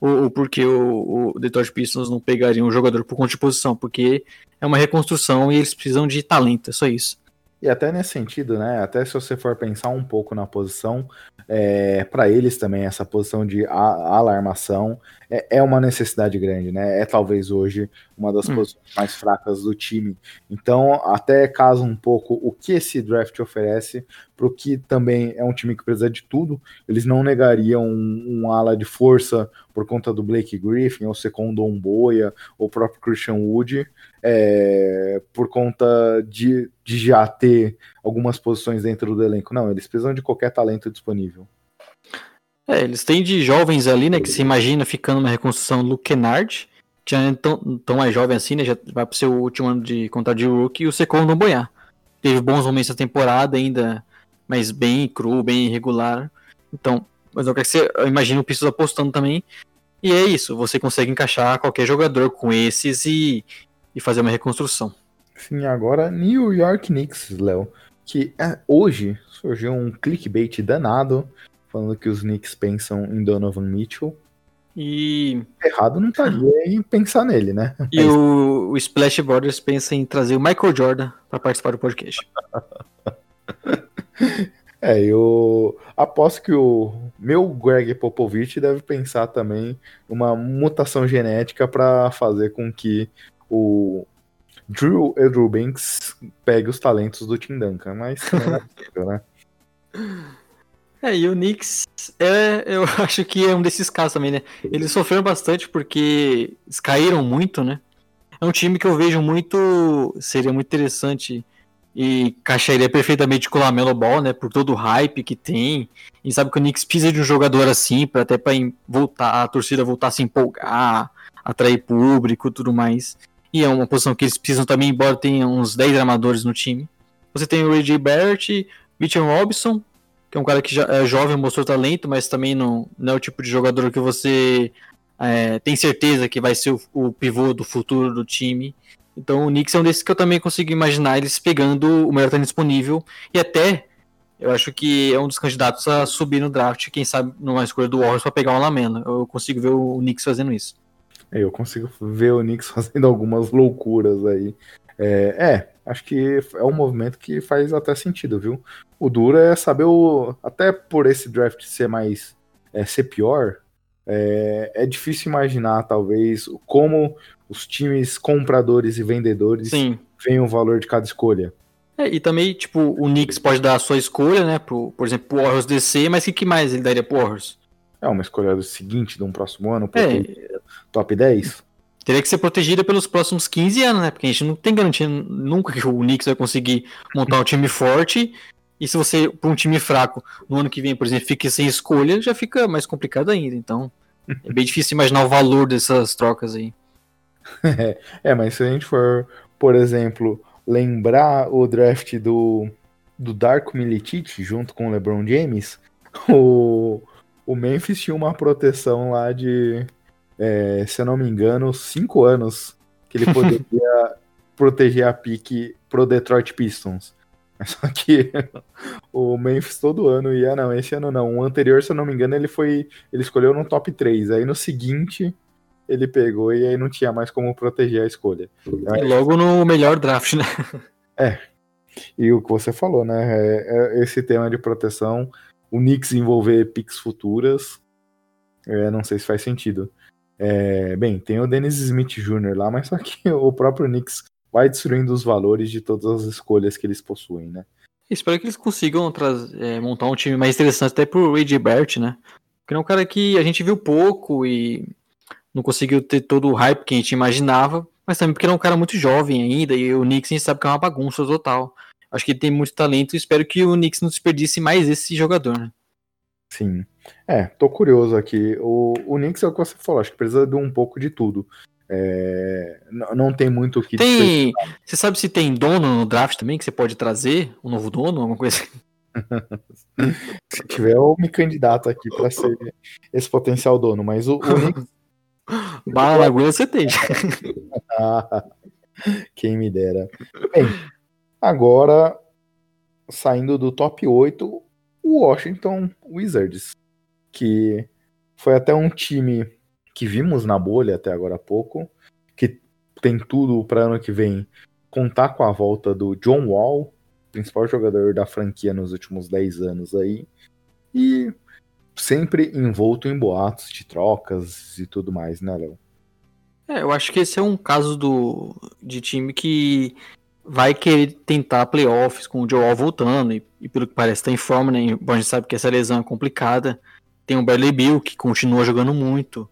o, o porquê o, o Detroit Pistons não pegaria um jogador por conta de posição, porque é uma reconstrução e eles precisam de talento, é só isso. E até nesse sentido, né? Até se você for pensar um pouco na posição, é, para eles também essa posição de alarmação é, é, uma necessidade grande, né? É talvez hoje uma das hum. posições mais fracas do time. Então, até casa um pouco o que esse draft oferece para o que também é um time que precisa de tudo. Eles não negariam um, um ala de força por conta do Blake Griffin, ou segundo um Boia, ou o próprio Christian Wood, é, por conta de, de já ter algumas posições dentro do elenco. Não, eles precisam de qualquer talento disponível. É, eles têm de jovens ali, né, que se imagina ficando na reconstrução Luke Kennard, já é tão, tão mais jovem assim, né, já vai pro seu último ano de contrato de rookie, e o Secondo Boiá. Teve bons momentos na temporada ainda, mas bem cru, bem irregular. Então, mas eu quero que você imagina o Pistos apostando também. E é isso, você consegue encaixar qualquer jogador com esses e, e fazer uma reconstrução. Sim, agora New York Knicks, Léo, que é, hoje surgiu um clickbait danado falando que os Knicks pensam em Donovan Mitchell. E. Errado não estaria em pensar nele, né? E o, o Splash Brothers pensa em trazer o Michael Jordan para participar do podcast. é, eu aposto que o meu Greg Popovich deve pensar também uma mutação genética para fazer com que o Drew Banks pegue os talentos do Tim Duncan, mas é né? É, e o Knicks, é, eu acho que é um desses casos também, né? Eles sofreram bastante porque caíram muito, né? É um time que eu vejo muito. Seria muito interessante e caixaria perfeitamente com o Lamelo Ball, né? Por todo o hype que tem. E sabe que o Knicks precisa de um jogador assim, para até para voltar, a torcida voltar a se empolgar, atrair público tudo mais. E é uma posição que eles precisam também, embora tenha uns 10 armadores no time. Você tem o AJ Barrett, Mitchell Robinson, que é um cara que já é jovem, mostrou talento, mas também não, não é o tipo de jogador que você é, tem certeza que vai ser o, o, pivô do futuro do time. Então o Knicks é um desses que eu também consigo imaginar eles pegando o melhor talento disponível e até eu acho que é um dos candidatos a subir no draft, quem sabe numa escolha do Warriors para pegar um Lamelo. Eu consigo ver o Knicks fazendo isso. É, eu consigo ver o Knicks fazendo algumas loucuras aí. É, é, acho que é um movimento que faz até sentido, viu? O duro é saber o. Até por esse draft ser mais. É, ser pior, é, é difícil imaginar, talvez, como os times compradores e vendedores Sim. veem o valor de cada escolha. É, e também, tipo, o Knicks pode dar a sua escolha, né? Pro, por exemplo, pro Warriors DC, mas o que, que mais ele daria pro Warriors? É uma escolha do seguinte, de um próximo ano, é. top 10? Teria que ser protegida pelos próximos 15 anos, né? Porque a gente não tem garantia nunca que o Knicks vai conseguir montar um time forte. E se você, para um time fraco, no ano que vem, por exemplo, fique sem escolha, já fica mais complicado ainda. Então, é bem difícil imaginar o valor dessas trocas aí. É, é, mas se a gente for, por exemplo, lembrar o draft do, do Darko Milicic junto com o LeBron James, o, o Memphis tinha uma proteção lá de, é, se eu não me engano, cinco anos que ele poderia proteger a pique pro Detroit Pistons. Só que o Memphis todo ano ia, não, esse ano não. O anterior, se eu não me engano, ele foi. Ele escolheu no top 3. Aí no seguinte, ele pegou e aí não tinha mais como proteger a escolha. E logo no melhor draft, né? É. E o que você falou, né? É, é esse tema de proteção, o Knicks envolver picks futuras, é, não sei se faz sentido. É, bem, tem o Dennis Smith Jr. lá, mas só que o próprio Knicks vai destruindo os valores de todas as escolhas que eles possuem, né? Espero que eles consigam é, montar um time mais interessante até pro AJ Bert, né? Porque é um cara que a gente viu pouco e não conseguiu ter todo o hype que a gente imaginava, mas também porque ele é um cara muito jovem ainda, e o Knicks a gente sabe que é uma bagunça total. Acho que ele tem muito talento e espero que o Knicks não desperdice mais esse jogador, né? Sim. É, tô curioso aqui. O, o Knicks é o que você falou, acho que precisa de um pouco de tudo. É, não tem muito o que. Tem. Você sabe se tem dono no draft também que você pode trazer? Um novo dono, alguma coisa se tiver, eu me candidato aqui para ser esse potencial dono, mas o, o Knicks você tem. ah, quem me dera. Bem, agora, saindo do top 8, o Washington Wizards, que foi até um time que vimos na bolha até agora há pouco, que tem tudo para ano que vem contar com a volta do John Wall, principal jogador da franquia nos últimos 10 anos aí, e sempre envolto em boatos de trocas e tudo mais, né, Léo? É, eu acho que esse é um caso do, de time que vai querer tentar playoffs com o Joel voltando e, e pelo que parece está em forma, né? Bom, a gente sabe que essa lesão é complicada. Tem o Bradley Bill que continua jogando muito.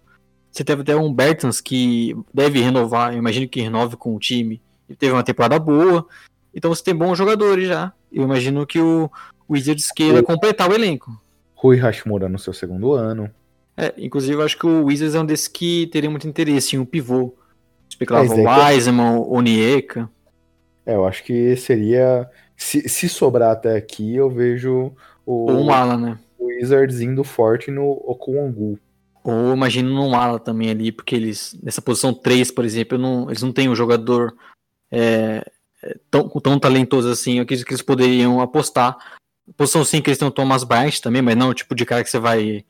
Você teve até um Bertans que deve renovar, eu imagino que renove com o time. Ele teve uma temporada boa. Então você tem bons jogadores já. Eu imagino que o Wizards queira completar o elenco. Rui Hashimura no seu segundo ano. É, inclusive eu acho que o Wizards é um desses que teria muito interesse em um pivô. Especulava o Wiseman, o Onieka. É, eu acho que seria. Se, se sobrar até aqui, eu vejo o. Ou um ala, né? O Wizards indo forte no Okongu. Ou imagino no ala também ali, porque eles. Nessa posição 3, por exemplo, não, eles não têm um jogador é, é tão, tão talentoso assim. Eu acredito que eles poderiam apostar Posição 5 eles têm o Thomas Bryant também, mas não o tipo de cara que você vai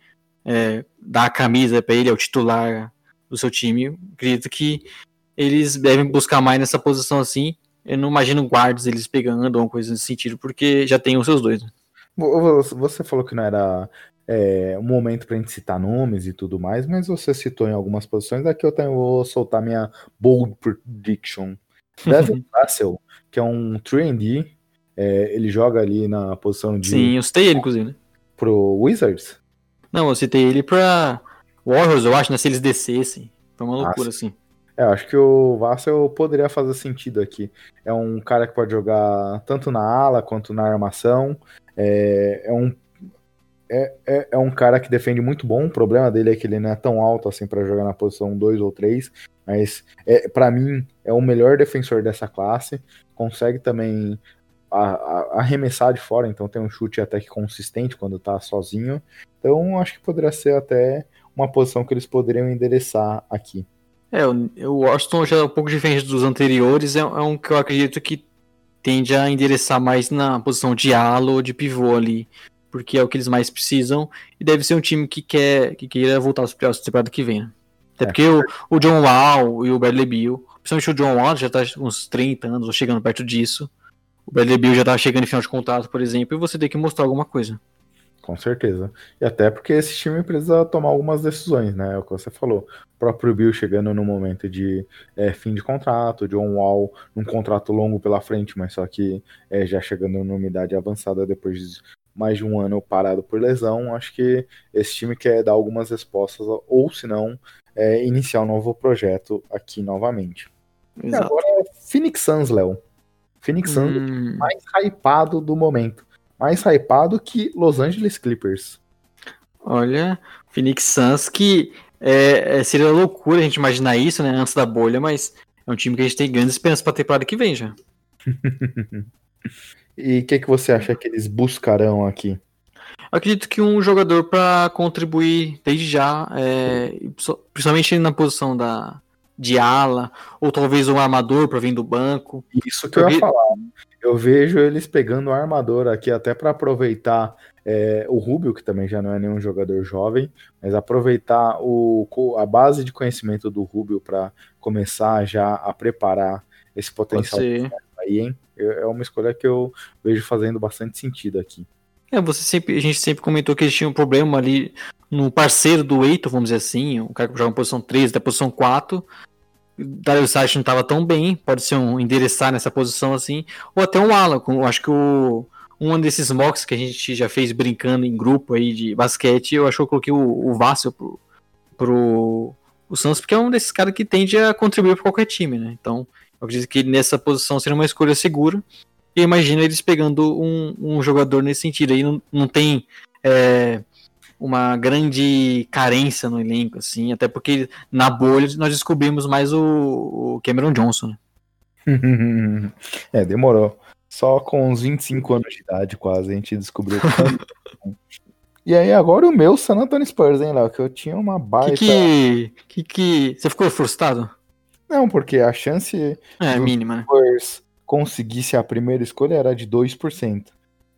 é, dar a camisa para ele, é o titular do seu time. Eu acredito que eles devem buscar mais nessa posição assim. Eu não imagino guardas eles pegando ou coisa nesse sentido, porque já tem os seus dois. Né? Você falou que não era é, um momento pra gente citar nomes e tudo mais, mas você citou em algumas posições. Aqui eu tenho, vou soltar minha bold prediction. Devin Russell, que é um 3D, é, ele joga ali na posição de. Sim, eu citei ele, inclusive, né? Pro Wizards? Não, eu citei ele pra Warriors, eu acho, né? Se eles descessem. Foi uma loucura, Nossa. assim. É, acho que o Vassel poderia fazer sentido aqui. É um cara que pode jogar tanto na ala quanto na armação. É, é um é, é, é, um cara que defende muito bom. O problema dele é que ele não é tão alto assim para jogar na posição 2 ou 3. Mas é, para mim é o melhor defensor dessa classe. Consegue também a, a, arremessar de fora, então tem um chute até que consistente quando tá sozinho. Então acho que poderia ser até uma posição que eles poderiam endereçar aqui. É, o Washington já é um pouco diferente dos anteriores, é, é, um que eu acredito que tende a endereçar mais na posição de ala ou de pivô ali, porque é o que eles mais precisam, e deve ser um time que quer que queira voltar aos playoffs da temporada que vem, né? Até é. porque o, o John Wall e o Bradley Bill, principalmente o John Wall já tá uns 30 anos ou chegando perto disso, o Bradley Bill já tá chegando em final de contrato, por exemplo, e você tem que mostrar alguma coisa. Com certeza. E até porque esse time precisa tomar algumas decisões, né? É o que você falou. O próprio Bill chegando no momento de é, fim de contrato, John Wall num contrato longo pela frente, mas só que é, já chegando numa idade avançada depois de mais de um ano parado por lesão. Acho que esse time quer dar algumas respostas, ou se não, é, iniciar um novo projeto aqui novamente. Exato. E agora é Phoenix Suns, Léo. Phoenix Suns hum... mais hypado do momento mais hypado que Los Angeles Clippers. Olha, Phoenix Suns que é, é, seria loucura a gente imaginar isso, né, antes da bolha, mas é um time que a gente tem grandes esperanças para a temporada que vem já. e o que, que você acha que eles buscarão aqui? acredito que um jogador para contribuir desde já, é, principalmente na posição da, de ala, ou talvez um armador para vir do banco. Isso que eu ia falar. Eu vejo eles pegando o armador aqui até para aproveitar é, o Rubio, que também já não é nenhum jogador jovem, mas aproveitar o, a base de conhecimento do Rubio para começar já a preparar esse potencial aí, hein? É uma escolha que eu vejo fazendo bastante sentido aqui. É, você sempre, a gente sempre comentou que eles tinham um problema ali no parceiro do Eito, vamos dizer assim, um cara que joga em posição 3 até posição 4, Dario Saric não estava tão bem, pode ser um endereçar nessa posição assim, ou até um ala, acho que o um desses mocks que a gente já fez brincando em grupo aí de basquete, eu acho que eu coloquei o, o Vassel pro, pro o Santos, porque é um desses caras que tende a contribuir para qualquer time, né? Então, eu acredito que nessa posição seria uma escolha segura. E imagina eles pegando um, um jogador nesse sentido. Aí não, não tem é, uma grande carência no elenco, assim, até porque na bolha nós descobrimos mais o, o Cameron Johnson. Né? é, demorou. Só com uns 25 anos de idade, quase, a gente descobriu. e aí, agora o meu San Antonio Spurs, hein, Léo? Que eu tinha uma baita. Que que, que que. Você ficou frustrado? Não, porque a chance. É mínima, né? Spurs conseguisse a primeira escolha era de 2%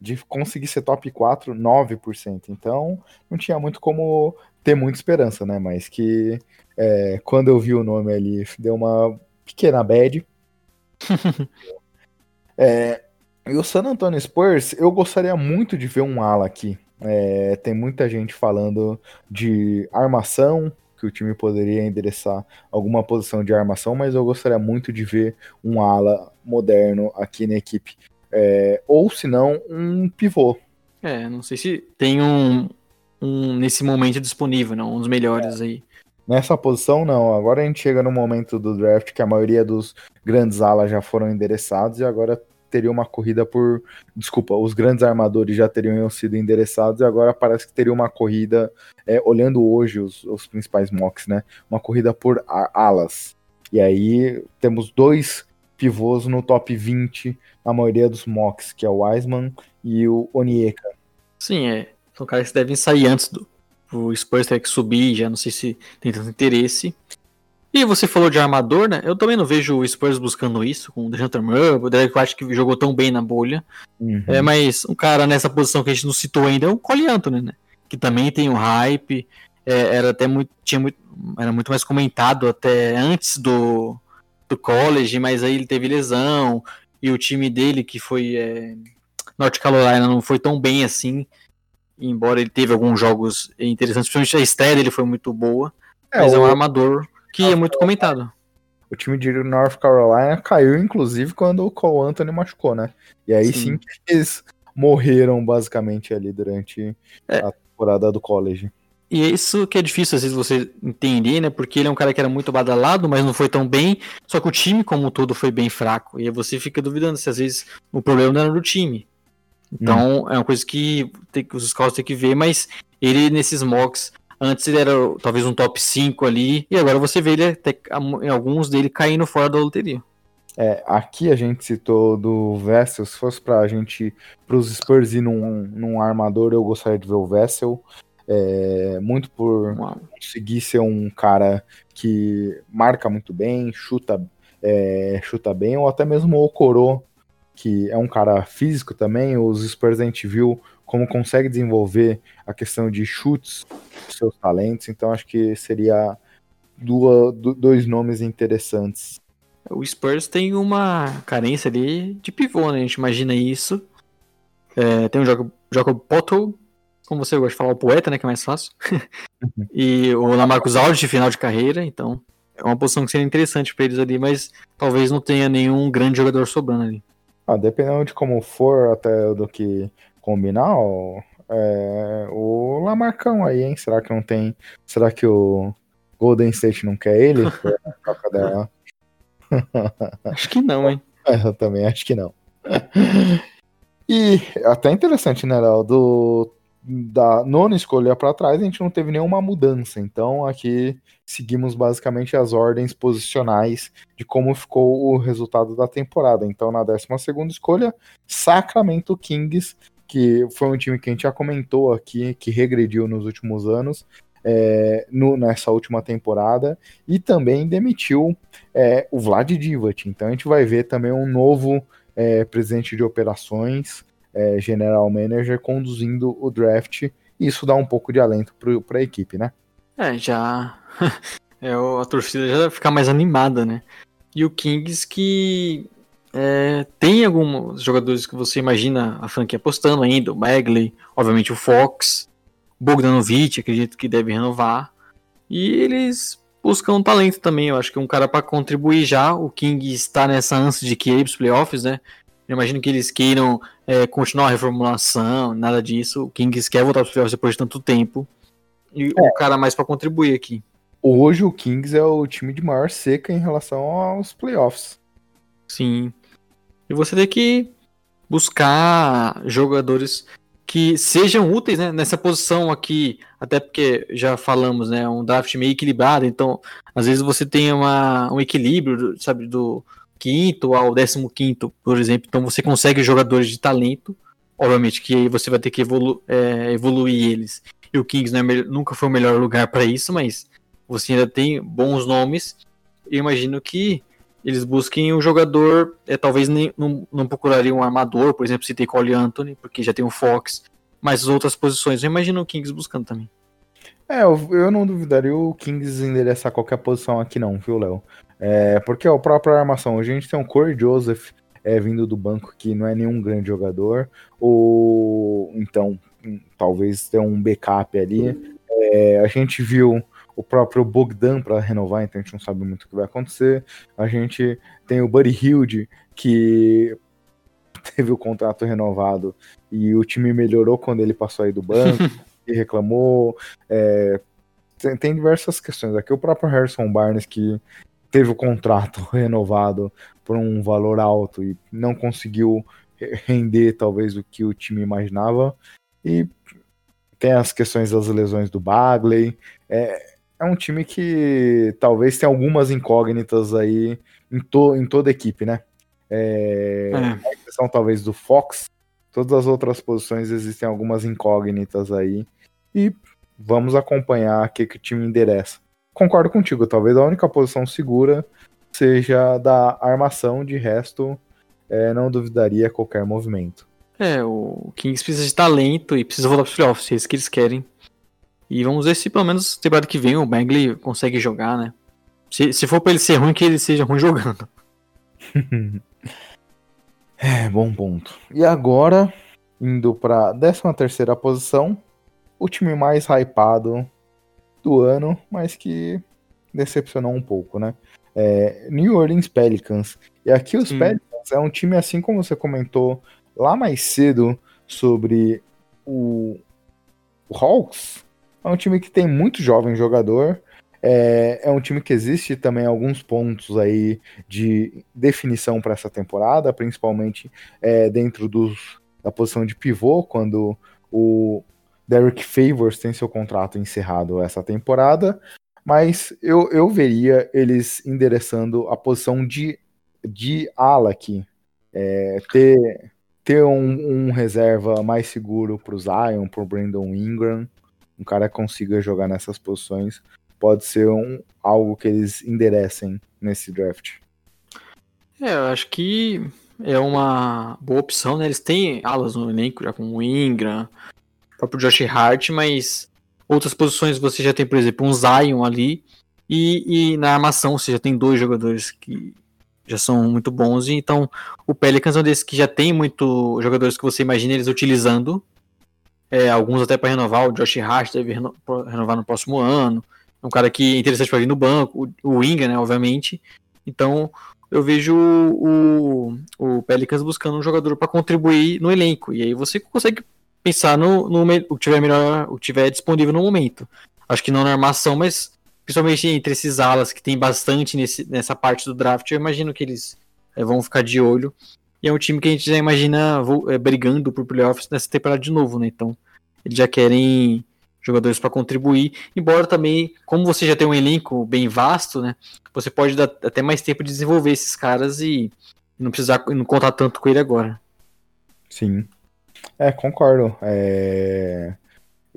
de conseguir ser top 4, 9%. Então, não tinha muito como ter muita esperança, né? Mas que é, quando eu vi o nome ali, deu uma pequena bad. é, e o San Antonio Spurs, eu gostaria muito de ver um ala aqui. É, tem muita gente falando de armação, que o time poderia endereçar alguma posição de armação, mas eu gostaria muito de ver um ala moderno aqui na equipe. É, ou se não, um pivô. É, não sei se tem um, um nesse momento disponível, não, um dos melhores é. aí. Nessa posição, não. Agora a gente chega no momento do draft que a maioria dos grandes alas já foram endereçados e agora teria uma corrida por. Desculpa, os grandes armadores já teriam sido endereçados e agora parece que teria uma corrida, é, olhando hoje os, os principais mocks, né? Uma corrida por alas. E aí temos dois pivôs no top 20 na maioria dos mocks, que é o Wiseman e o Onieka. Sim, é. São caras que devem sair antes do o Spurs ter que subir, já não sei se tem tanto interesse. E você falou de armador, né? Eu também não vejo o Spurs buscando isso, com o DeJounte Murray, o Derek White que jogou tão bem na bolha. Uhum. É, mas um cara nessa posição que a gente não citou ainda é o Cole Anthony, né? Que também tem um hype, é, era até muito, tinha muito, era muito mais comentado até antes do, do college, mas aí ele teve lesão, e o time dele, que foi. É, North Carolina não foi tão bem assim, embora ele teve alguns jogos interessantes, principalmente a estreia dele foi muito boa, é, mas o... é um armador que é muito comentado. O time de North Carolina caiu, inclusive, quando o Cole Anthony machucou, né? E aí sim, sim eles morreram basicamente ali durante é. a temporada do college. E é isso que é difícil às vezes você entender, né? Porque ele é um cara que era muito badalado, mas não foi tão bem. Só que o time como um todo foi bem fraco. E aí você fica duvidando se às vezes o problema não era do time. Então hum. é uma coisa que, tem, os scouts têm que ver, mas ele nesses mocks, antes ele era talvez um top 5 ali, e agora você vê ele até, em alguns dele caindo fora da loteria. É, aqui a gente citou do Vessel, se fosse pra gente, pros Spurs ir num, num armador, eu gostaria de ver o Vessel. É, muito por conseguir ser um cara que marca muito bem, chuta, é, chuta bem, ou até mesmo o Coro, que é um cara físico também. Os Spurs a gente viu como consegue desenvolver a questão de chutes, seus talentos, então acho que seria duas, dois nomes interessantes. O Spurs tem uma carência ali de pivô, né? A gente imagina isso. É, tem um jogo, jogo Pottle, como você gosta de falar, o poeta, né, que é mais fácil. Uhum. e o Lamarcus Aldridge de final de carreira, então é uma posição que seria interessante para eles ali, mas talvez não tenha nenhum grande jogador sobrando ali. Ah, dependendo de como for, até do que combinar, ó, é, o Lamarcão aí, hein? Será que não tem? Será que o Golden State não quer ele? troca dela. acho que não, hein? É, eu também acho que não. E até interessante, né, Léo? Do da nona escolha para trás, a gente não teve nenhuma mudança. Então, aqui seguimos basicamente as ordens posicionais de como ficou o resultado da temporada. Então, na 12 escolha, Sacramento Kings, que foi um time que a gente já comentou aqui, que regrediu nos últimos anos. É, no, nessa última temporada e também demitiu é, o Vlad Divac. Então a gente vai ver também um novo é, presidente de operações é, general manager conduzindo o draft. E isso dá um pouco de alento para a equipe, né? É, já. é, a torcida já fica mais animada, né? E o Kings que é, tem alguns jogadores que você imagina a franquia apostando ainda, o Bagley, obviamente o Fox, Bogdanovic, acredito que deve renovar. E eles buscam talento também, eu acho que é um cara para contribuir já. O King está nessa ânsia de que ir os playoffs, né? Eu imagino que eles queiram é, continuar a reformulação, nada disso. O Kings quer voltar para os playoffs depois de tanto tempo. E é. o cara mais para contribuir aqui. Hoje o Kings é o time de maior seca em relação aos playoffs. Sim. E você tem que buscar jogadores que sejam úteis né, nessa posição aqui, até porque já falamos, né, um draft meio equilibrado, então às vezes você tem uma, um equilíbrio, sabe, do, quinto ao décimo quinto, por exemplo. Então você consegue jogadores de talento, obviamente que aí você vai ter que evolu é, evoluir eles. E o Kings é nunca foi o melhor lugar para isso, mas você ainda tem bons nomes. Eu imagino que eles busquem um jogador, é, talvez nem, não, não procurariam um armador, por exemplo, se tem Cole Anthony, porque já tem o Fox, mas as outras posições. Eu imagino o Kings buscando também. É, eu, eu não duvidaria o Kings endereçar qualquer posição aqui não, viu, Léo? É, porque a própria armação, hoje a gente tem um Corey Joseph é, vindo do banco que não é nenhum grande jogador, ou então talvez ter um backup ali. É, a gente viu o próprio Bogdan para renovar, então a gente não sabe muito o que vai acontecer. A gente tem o Buddy Hilde, que teve o contrato renovado e o time melhorou quando ele passou aí do banco e reclamou. É, tem, tem, diversas questões aqui. O próprio Harrison Barnes, que teve o contrato renovado por um valor alto e não conseguiu render talvez o que o time imaginava. E tem as questões das lesões do Bagley. É, é um time que talvez tenha algumas incógnitas aí em, to, em toda a equipe, né? É, é. A questão talvez do Fox, todas as outras posições existem algumas incógnitas aí. E vamos acompanhar o que, que o time endereça concordo contigo, talvez a única posição segura seja da armação, de resto, é, não duvidaria qualquer movimento. É, o Kings precisa de talento e precisa voltar para os playoffs, é isso que eles querem. E vamos ver se pelo menos temporada que vem o Bagley consegue jogar, né? Se, se for para ele ser ruim, que ele seja ruim jogando. é, bom ponto. E agora indo para 13 terceira posição, o time mais hypado do ano, mas que decepcionou um pouco, né? É, New Orleans Pelicans. E aqui os Sim. Pelicans é um time assim como você comentou lá mais cedo sobre o, o Hawks. É um time que tem muito jovem jogador. É, é um time que existe também alguns pontos aí de definição para essa temporada, principalmente é, dentro dos, da posição de pivô, quando o Derek Favors tem seu contrato encerrado essa temporada, mas eu, eu veria eles endereçando a posição de, de ala aqui. É, ter ter um, um, reserva mais seguro para o Zion, para o Brandon Ingram, um cara consiga jogar nessas posições, pode ser um, algo que eles enderecem nesse draft. É, eu acho que é uma boa opção, né? Eles têm alas no elenco, já com o Ingram, o próprio Josh Hart, mas outras posições você já tem, por exemplo, um Zion ali, e, e na armação você já tem dois jogadores que já são muito bons, então o Pelicans é um desses que já tem muito jogadores que você imagina eles utilizando, é, alguns até para renovar, o Josh Hart deve reno renovar no próximo ano, é um cara que é interessante para vir no banco, o, o Inga, né, obviamente, então eu vejo o, o Pelicans buscando um jogador para contribuir no elenco, e aí você consegue pensar no, no o que tiver melhor, o que tiver disponível no momento. Acho que não na armação, mas principalmente entre esses alas que tem bastante nesse, nessa parte do draft, eu imagino que eles é, vão ficar de olho. E é um time que a gente já imagina é, brigando por playoffs nessa temporada de novo, né? Então, eles já querem jogadores para contribuir, embora também, como você já tem um elenco bem vasto, né? Você pode dar até mais tempo de desenvolver esses caras e não precisar não contar tanto com ele agora. Sim. É, concordo. É...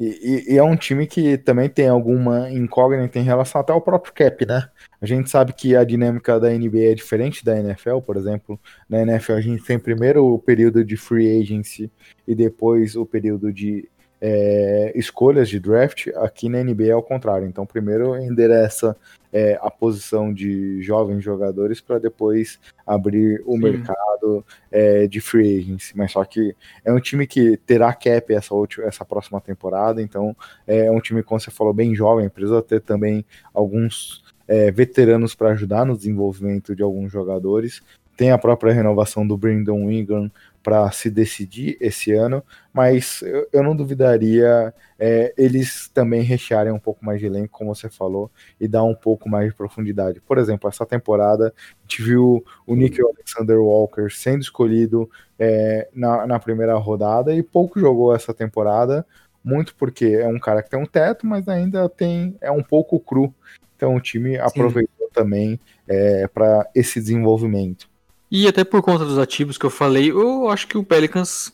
E, e, e, é um time que também tem alguma incógnita em relação até ao próprio cap, né? A gente sabe que a dinâmica da NBA é diferente da NFL, por exemplo. Na NFL a gente tem primeiro o período de free agency e depois o período de é, escolhas de draft, aqui na NBA é o contrário. Então, primeiro endereça é, a posição de jovens jogadores para depois abrir o Sim. mercado é, de free agency. Mas só que é um time que terá cap essa, última, essa próxima temporada, então é um time, como você falou, bem jovem, precisa ter também alguns é, veteranos para ajudar no desenvolvimento de alguns jogadores. Tem a própria renovação do Brandon Ingram para se decidir esse ano, mas eu, não duvidaria é, eles também rechearem um pouco mais de elenco, como você falou, e dar um pouco mais de profundidade. Por exemplo, essa temporada a gente viu o Nick Alexander Walker sendo escolhido é, na, na primeira rodada e pouco jogou essa temporada, muito porque é um cara que tem um teto, mas ainda tem é um pouco cru. Então o time aproveitou Sim. também é, para esse desenvolvimento. E até por conta dos ativos que eu falei, eu acho que o Pelicans,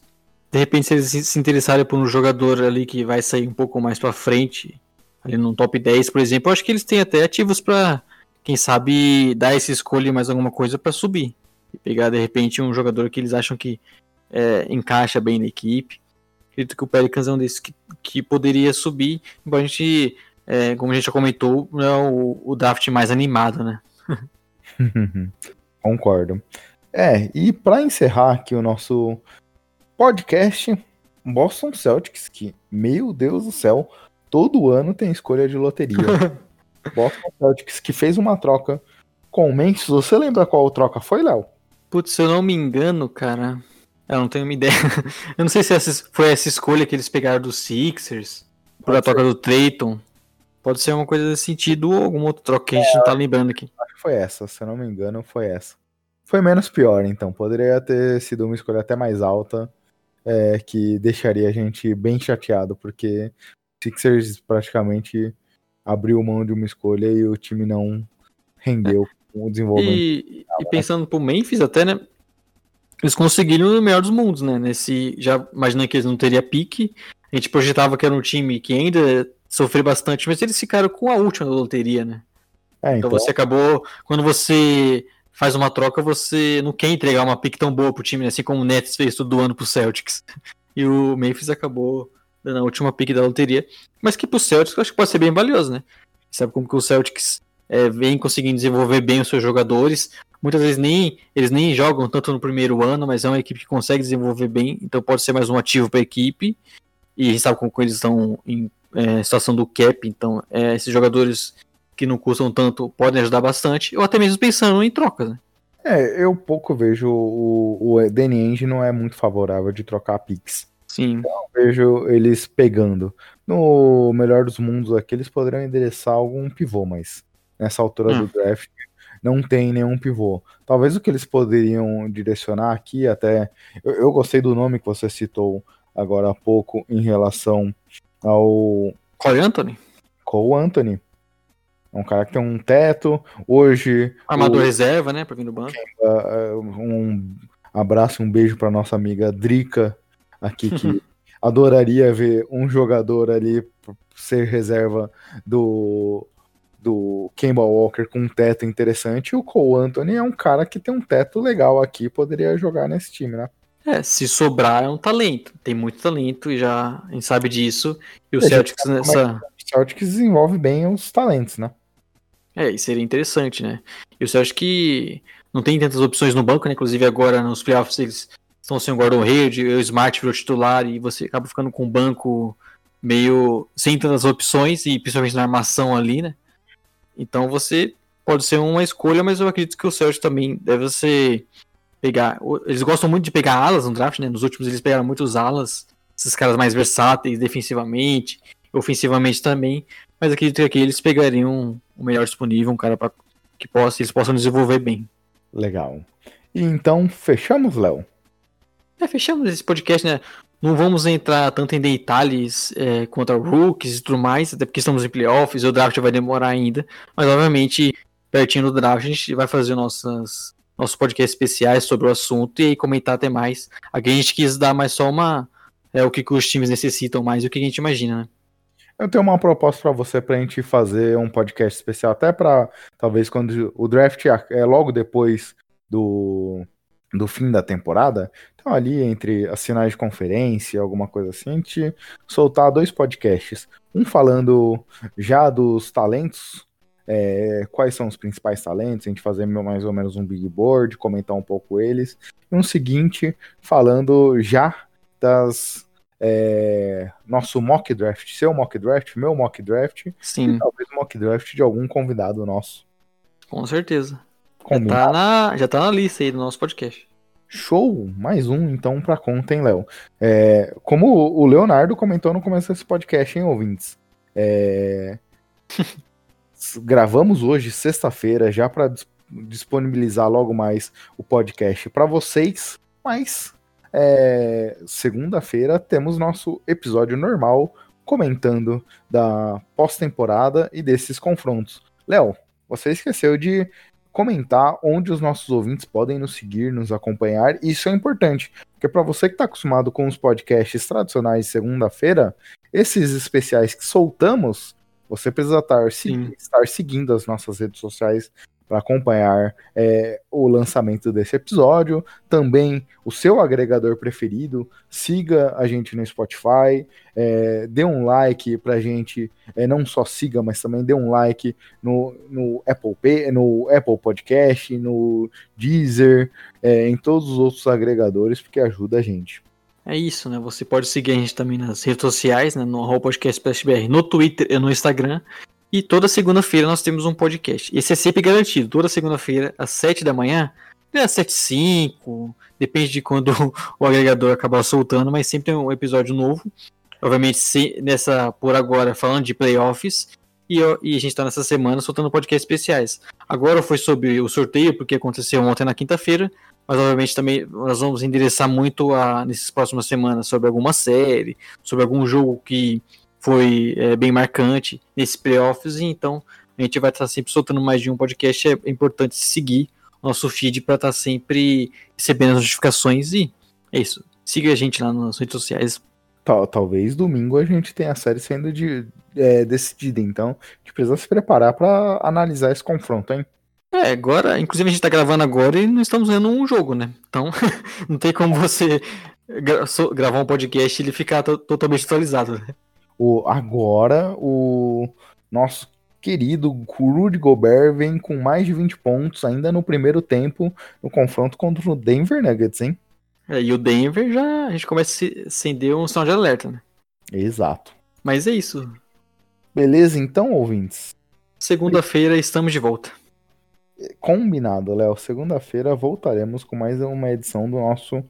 de repente, se eles se interessarem por um jogador ali que vai sair um pouco mais para frente, ali no top 10, por exemplo, eu acho que eles têm até ativos para, quem sabe, dar essa escolha mais alguma coisa para subir. E pegar, de repente, um jogador que eles acham que é, encaixa bem na equipe. Acredito que o Pelicans é um desses que, que poderia subir, embora a gente, é, como a gente já comentou, é o, o draft mais animado, né? Concordo. É, e para encerrar aqui o nosso podcast, Boston Celtics, que, meu Deus do céu, todo ano tem escolha de loteria. Boston Celtics, que fez uma troca com o Memphis. Você lembra qual troca foi, Léo? Putz, se eu não me engano, cara, eu não tenho uma ideia. eu não sei se essa, foi essa escolha que eles pegaram dos Sixers, por a troca do Trayton. Pode ser uma coisa desse sentido ou alguma outra troca que a gente é, não tá lembrando aqui. Acho que foi essa, se eu não me engano, foi essa. Foi menos pior, então. Poderia ter sido uma escolha até mais alta, é, que deixaria a gente bem chateado, porque Sixers praticamente abriu mão de uma escolha e o time não rendeu é. o desenvolvimento. E, e pensando pro Memphis até, né? Eles conseguiram o melhor dos mundos, né? Nesse, já imaginando que eles não teriam pique. A gente projetava que era um time que ainda sofreu bastante, mas eles ficaram com a última da loteria, né? É, então... então... você acabou. Quando você faz uma troca, você não quer entregar uma pick tão boa pro time, né? assim como o Nets fez todo ano pro Celtics. E o Memphis acabou dando a última pick da loteria. Mas que pro Celtics eu acho que pode ser bem valioso, né? Sabe como que o Celtics é, vem conseguindo desenvolver bem os seus jogadores. Muitas vezes nem eles nem jogam tanto no primeiro ano, mas é uma equipe que consegue desenvolver bem, então pode ser mais um ativo para a equipe. E a gente sabe como eles estão em é, situação do cap, então é, esses jogadores que não custam tanto podem ajudar bastante, ou até mesmo pensando em trocas. Né? É, eu pouco vejo o, o Danny Ainge não é muito favorável de trocar picks. Sim. Então, vejo eles pegando. No melhor dos mundos aqui, eles poderiam endereçar algum pivô, mas nessa altura hum. do draft não tem nenhum pivô. Talvez o que eles poderiam direcionar aqui, até. Eu, eu gostei do nome que você citou agora há pouco em relação ao. Cole Anthony? Cole Anthony. É um cara que tem um teto. Hoje. Armador o... reserva, né? Pra vir no banco. Um abraço, um beijo pra nossa amiga Drica aqui, que adoraria ver um jogador ali ser reserva do do Kemba Walker com um teto interessante, e o Cole Anthony é um cara que tem um teto legal aqui, poderia jogar nesse time, né? É, se sobrar é um talento, tem muito talento e já a gente sabe disso. E o é, Celtics nessa. É o Celtics desenvolve bem os talentos, né? É, e seria interessante, né? E o Celtics que não tem tantas opções no banco, né? Inclusive agora nos playoffs eles estão sem o Gordon Hayward, o Smart virou titular e você acaba ficando com um banco meio sem tantas opções e principalmente na armação ali, né? Então você pode ser uma escolha, mas eu acredito que o Celtics também deve ser pegar. Eles gostam muito de pegar alas no draft, né? Nos últimos eles pegaram muitos alas, esses caras mais versáteis defensivamente, ofensivamente também. Mas acredito que aqui eles pegariam o melhor disponível, um cara para que possa, eles possam desenvolver bem. Legal. E então fechamos, Léo? É, fechamos esse podcast, né? Não vamos entrar tanto em detalhes é, quanto ao rookies e tudo mais, até porque estamos em playoffs e o draft vai demorar ainda. Mas, obviamente, pertinho do draft, a gente vai fazer nossas, nossos podcasts especiais sobre o assunto e comentar até mais. Aqui a gente quis dar mais só uma. É, o que, que os times necessitam mais e o que a gente imagina, né? Eu tenho uma proposta para você para a gente fazer um podcast especial, até para talvez quando o draft é logo depois do do fim da temporada. Então, ali entre as finais de conferência, alguma coisa assim, a gente soltar dois podcasts. Um falando já dos talentos, é, quais são os principais talentos, a gente fazer mais ou menos um big board, comentar um pouco eles. E um seguinte falando já das. É, nosso mock draft, seu mock draft, meu mock draft, Sim. e talvez mock draft de algum convidado nosso. Com certeza. Já tá, na, já tá na lista aí do nosso podcast. Show! Mais um, então, pra conta, hein, Léo? É, como o Leonardo comentou no começo desse podcast, hein, ouvintes? É... Gravamos hoje, sexta-feira, já para disponibilizar logo mais o podcast para vocês, mas é... segunda-feira temos nosso episódio normal comentando da pós-temporada e desses confrontos. Léo, você esqueceu de comentar onde os nossos ouvintes podem nos seguir, nos acompanhar. Isso é importante, porque para você que está acostumado com os podcasts tradicionais de segunda-feira, esses especiais que soltamos, você precisa estar, estar seguindo as nossas redes sociais para acompanhar é, o lançamento desse episódio. Também o seu agregador preferido. Siga a gente no Spotify. É, dê um like para a gente. É, não só siga, mas também dê um like no, no, Apple, no Apple Podcast, no Deezer, é, em todos os outros agregadores, porque ajuda a gente. É isso, né? Você pode seguir a gente também nas redes sociais, né? No Podcast PSBR, no Twitter e no Instagram. E toda segunda-feira nós temos um podcast. Esse é sempre garantido. Toda segunda-feira, às 7 da manhã, é às 7 5 depende de quando o agregador acabar soltando, mas sempre tem um episódio novo. Obviamente, se, nessa por agora, falando de playoffs. E, e a gente está nessa semana soltando podcasts especiais. Agora foi sobre o sorteio, porque aconteceu ontem na quinta-feira. Mas obviamente também nós vamos endereçar muito a, nessas próximas semanas sobre alguma série, sobre algum jogo que foi é, bem marcante nesses playoffs, então a gente vai estar sempre soltando mais de um podcast. É importante seguir o nosso feed para estar sempre recebendo as notificações e é isso. Siga a gente lá nas redes sociais. Tal, talvez domingo a gente tenha a série sendo de, é, decidida, então a gente precisa se preparar para analisar esse confronto, hein? É, agora, inclusive a gente tá gravando agora e não estamos vendo um jogo, né? Então, não tem como você gra gravar um podcast e ele ficar totalmente atualizado, né? O, agora, o nosso querido Rudy Gobert vem com mais de 20 pontos ainda no primeiro tempo no confronto contra o Denver Nuggets, hein? É, e o Denver já a gente começa a acender um sinal de alerta, né? Exato. Mas é isso. Beleza, então, ouvintes? Segunda-feira estamos de volta. Combinado, Léo. Segunda-feira voltaremos com mais uma edição do nosso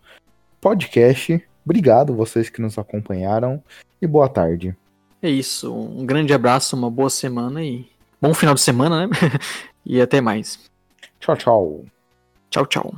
podcast. Obrigado vocês que nos acompanharam e boa tarde. É isso. Um grande abraço, uma boa semana e bom final de semana, né? e até mais. Tchau, tchau. Tchau, tchau.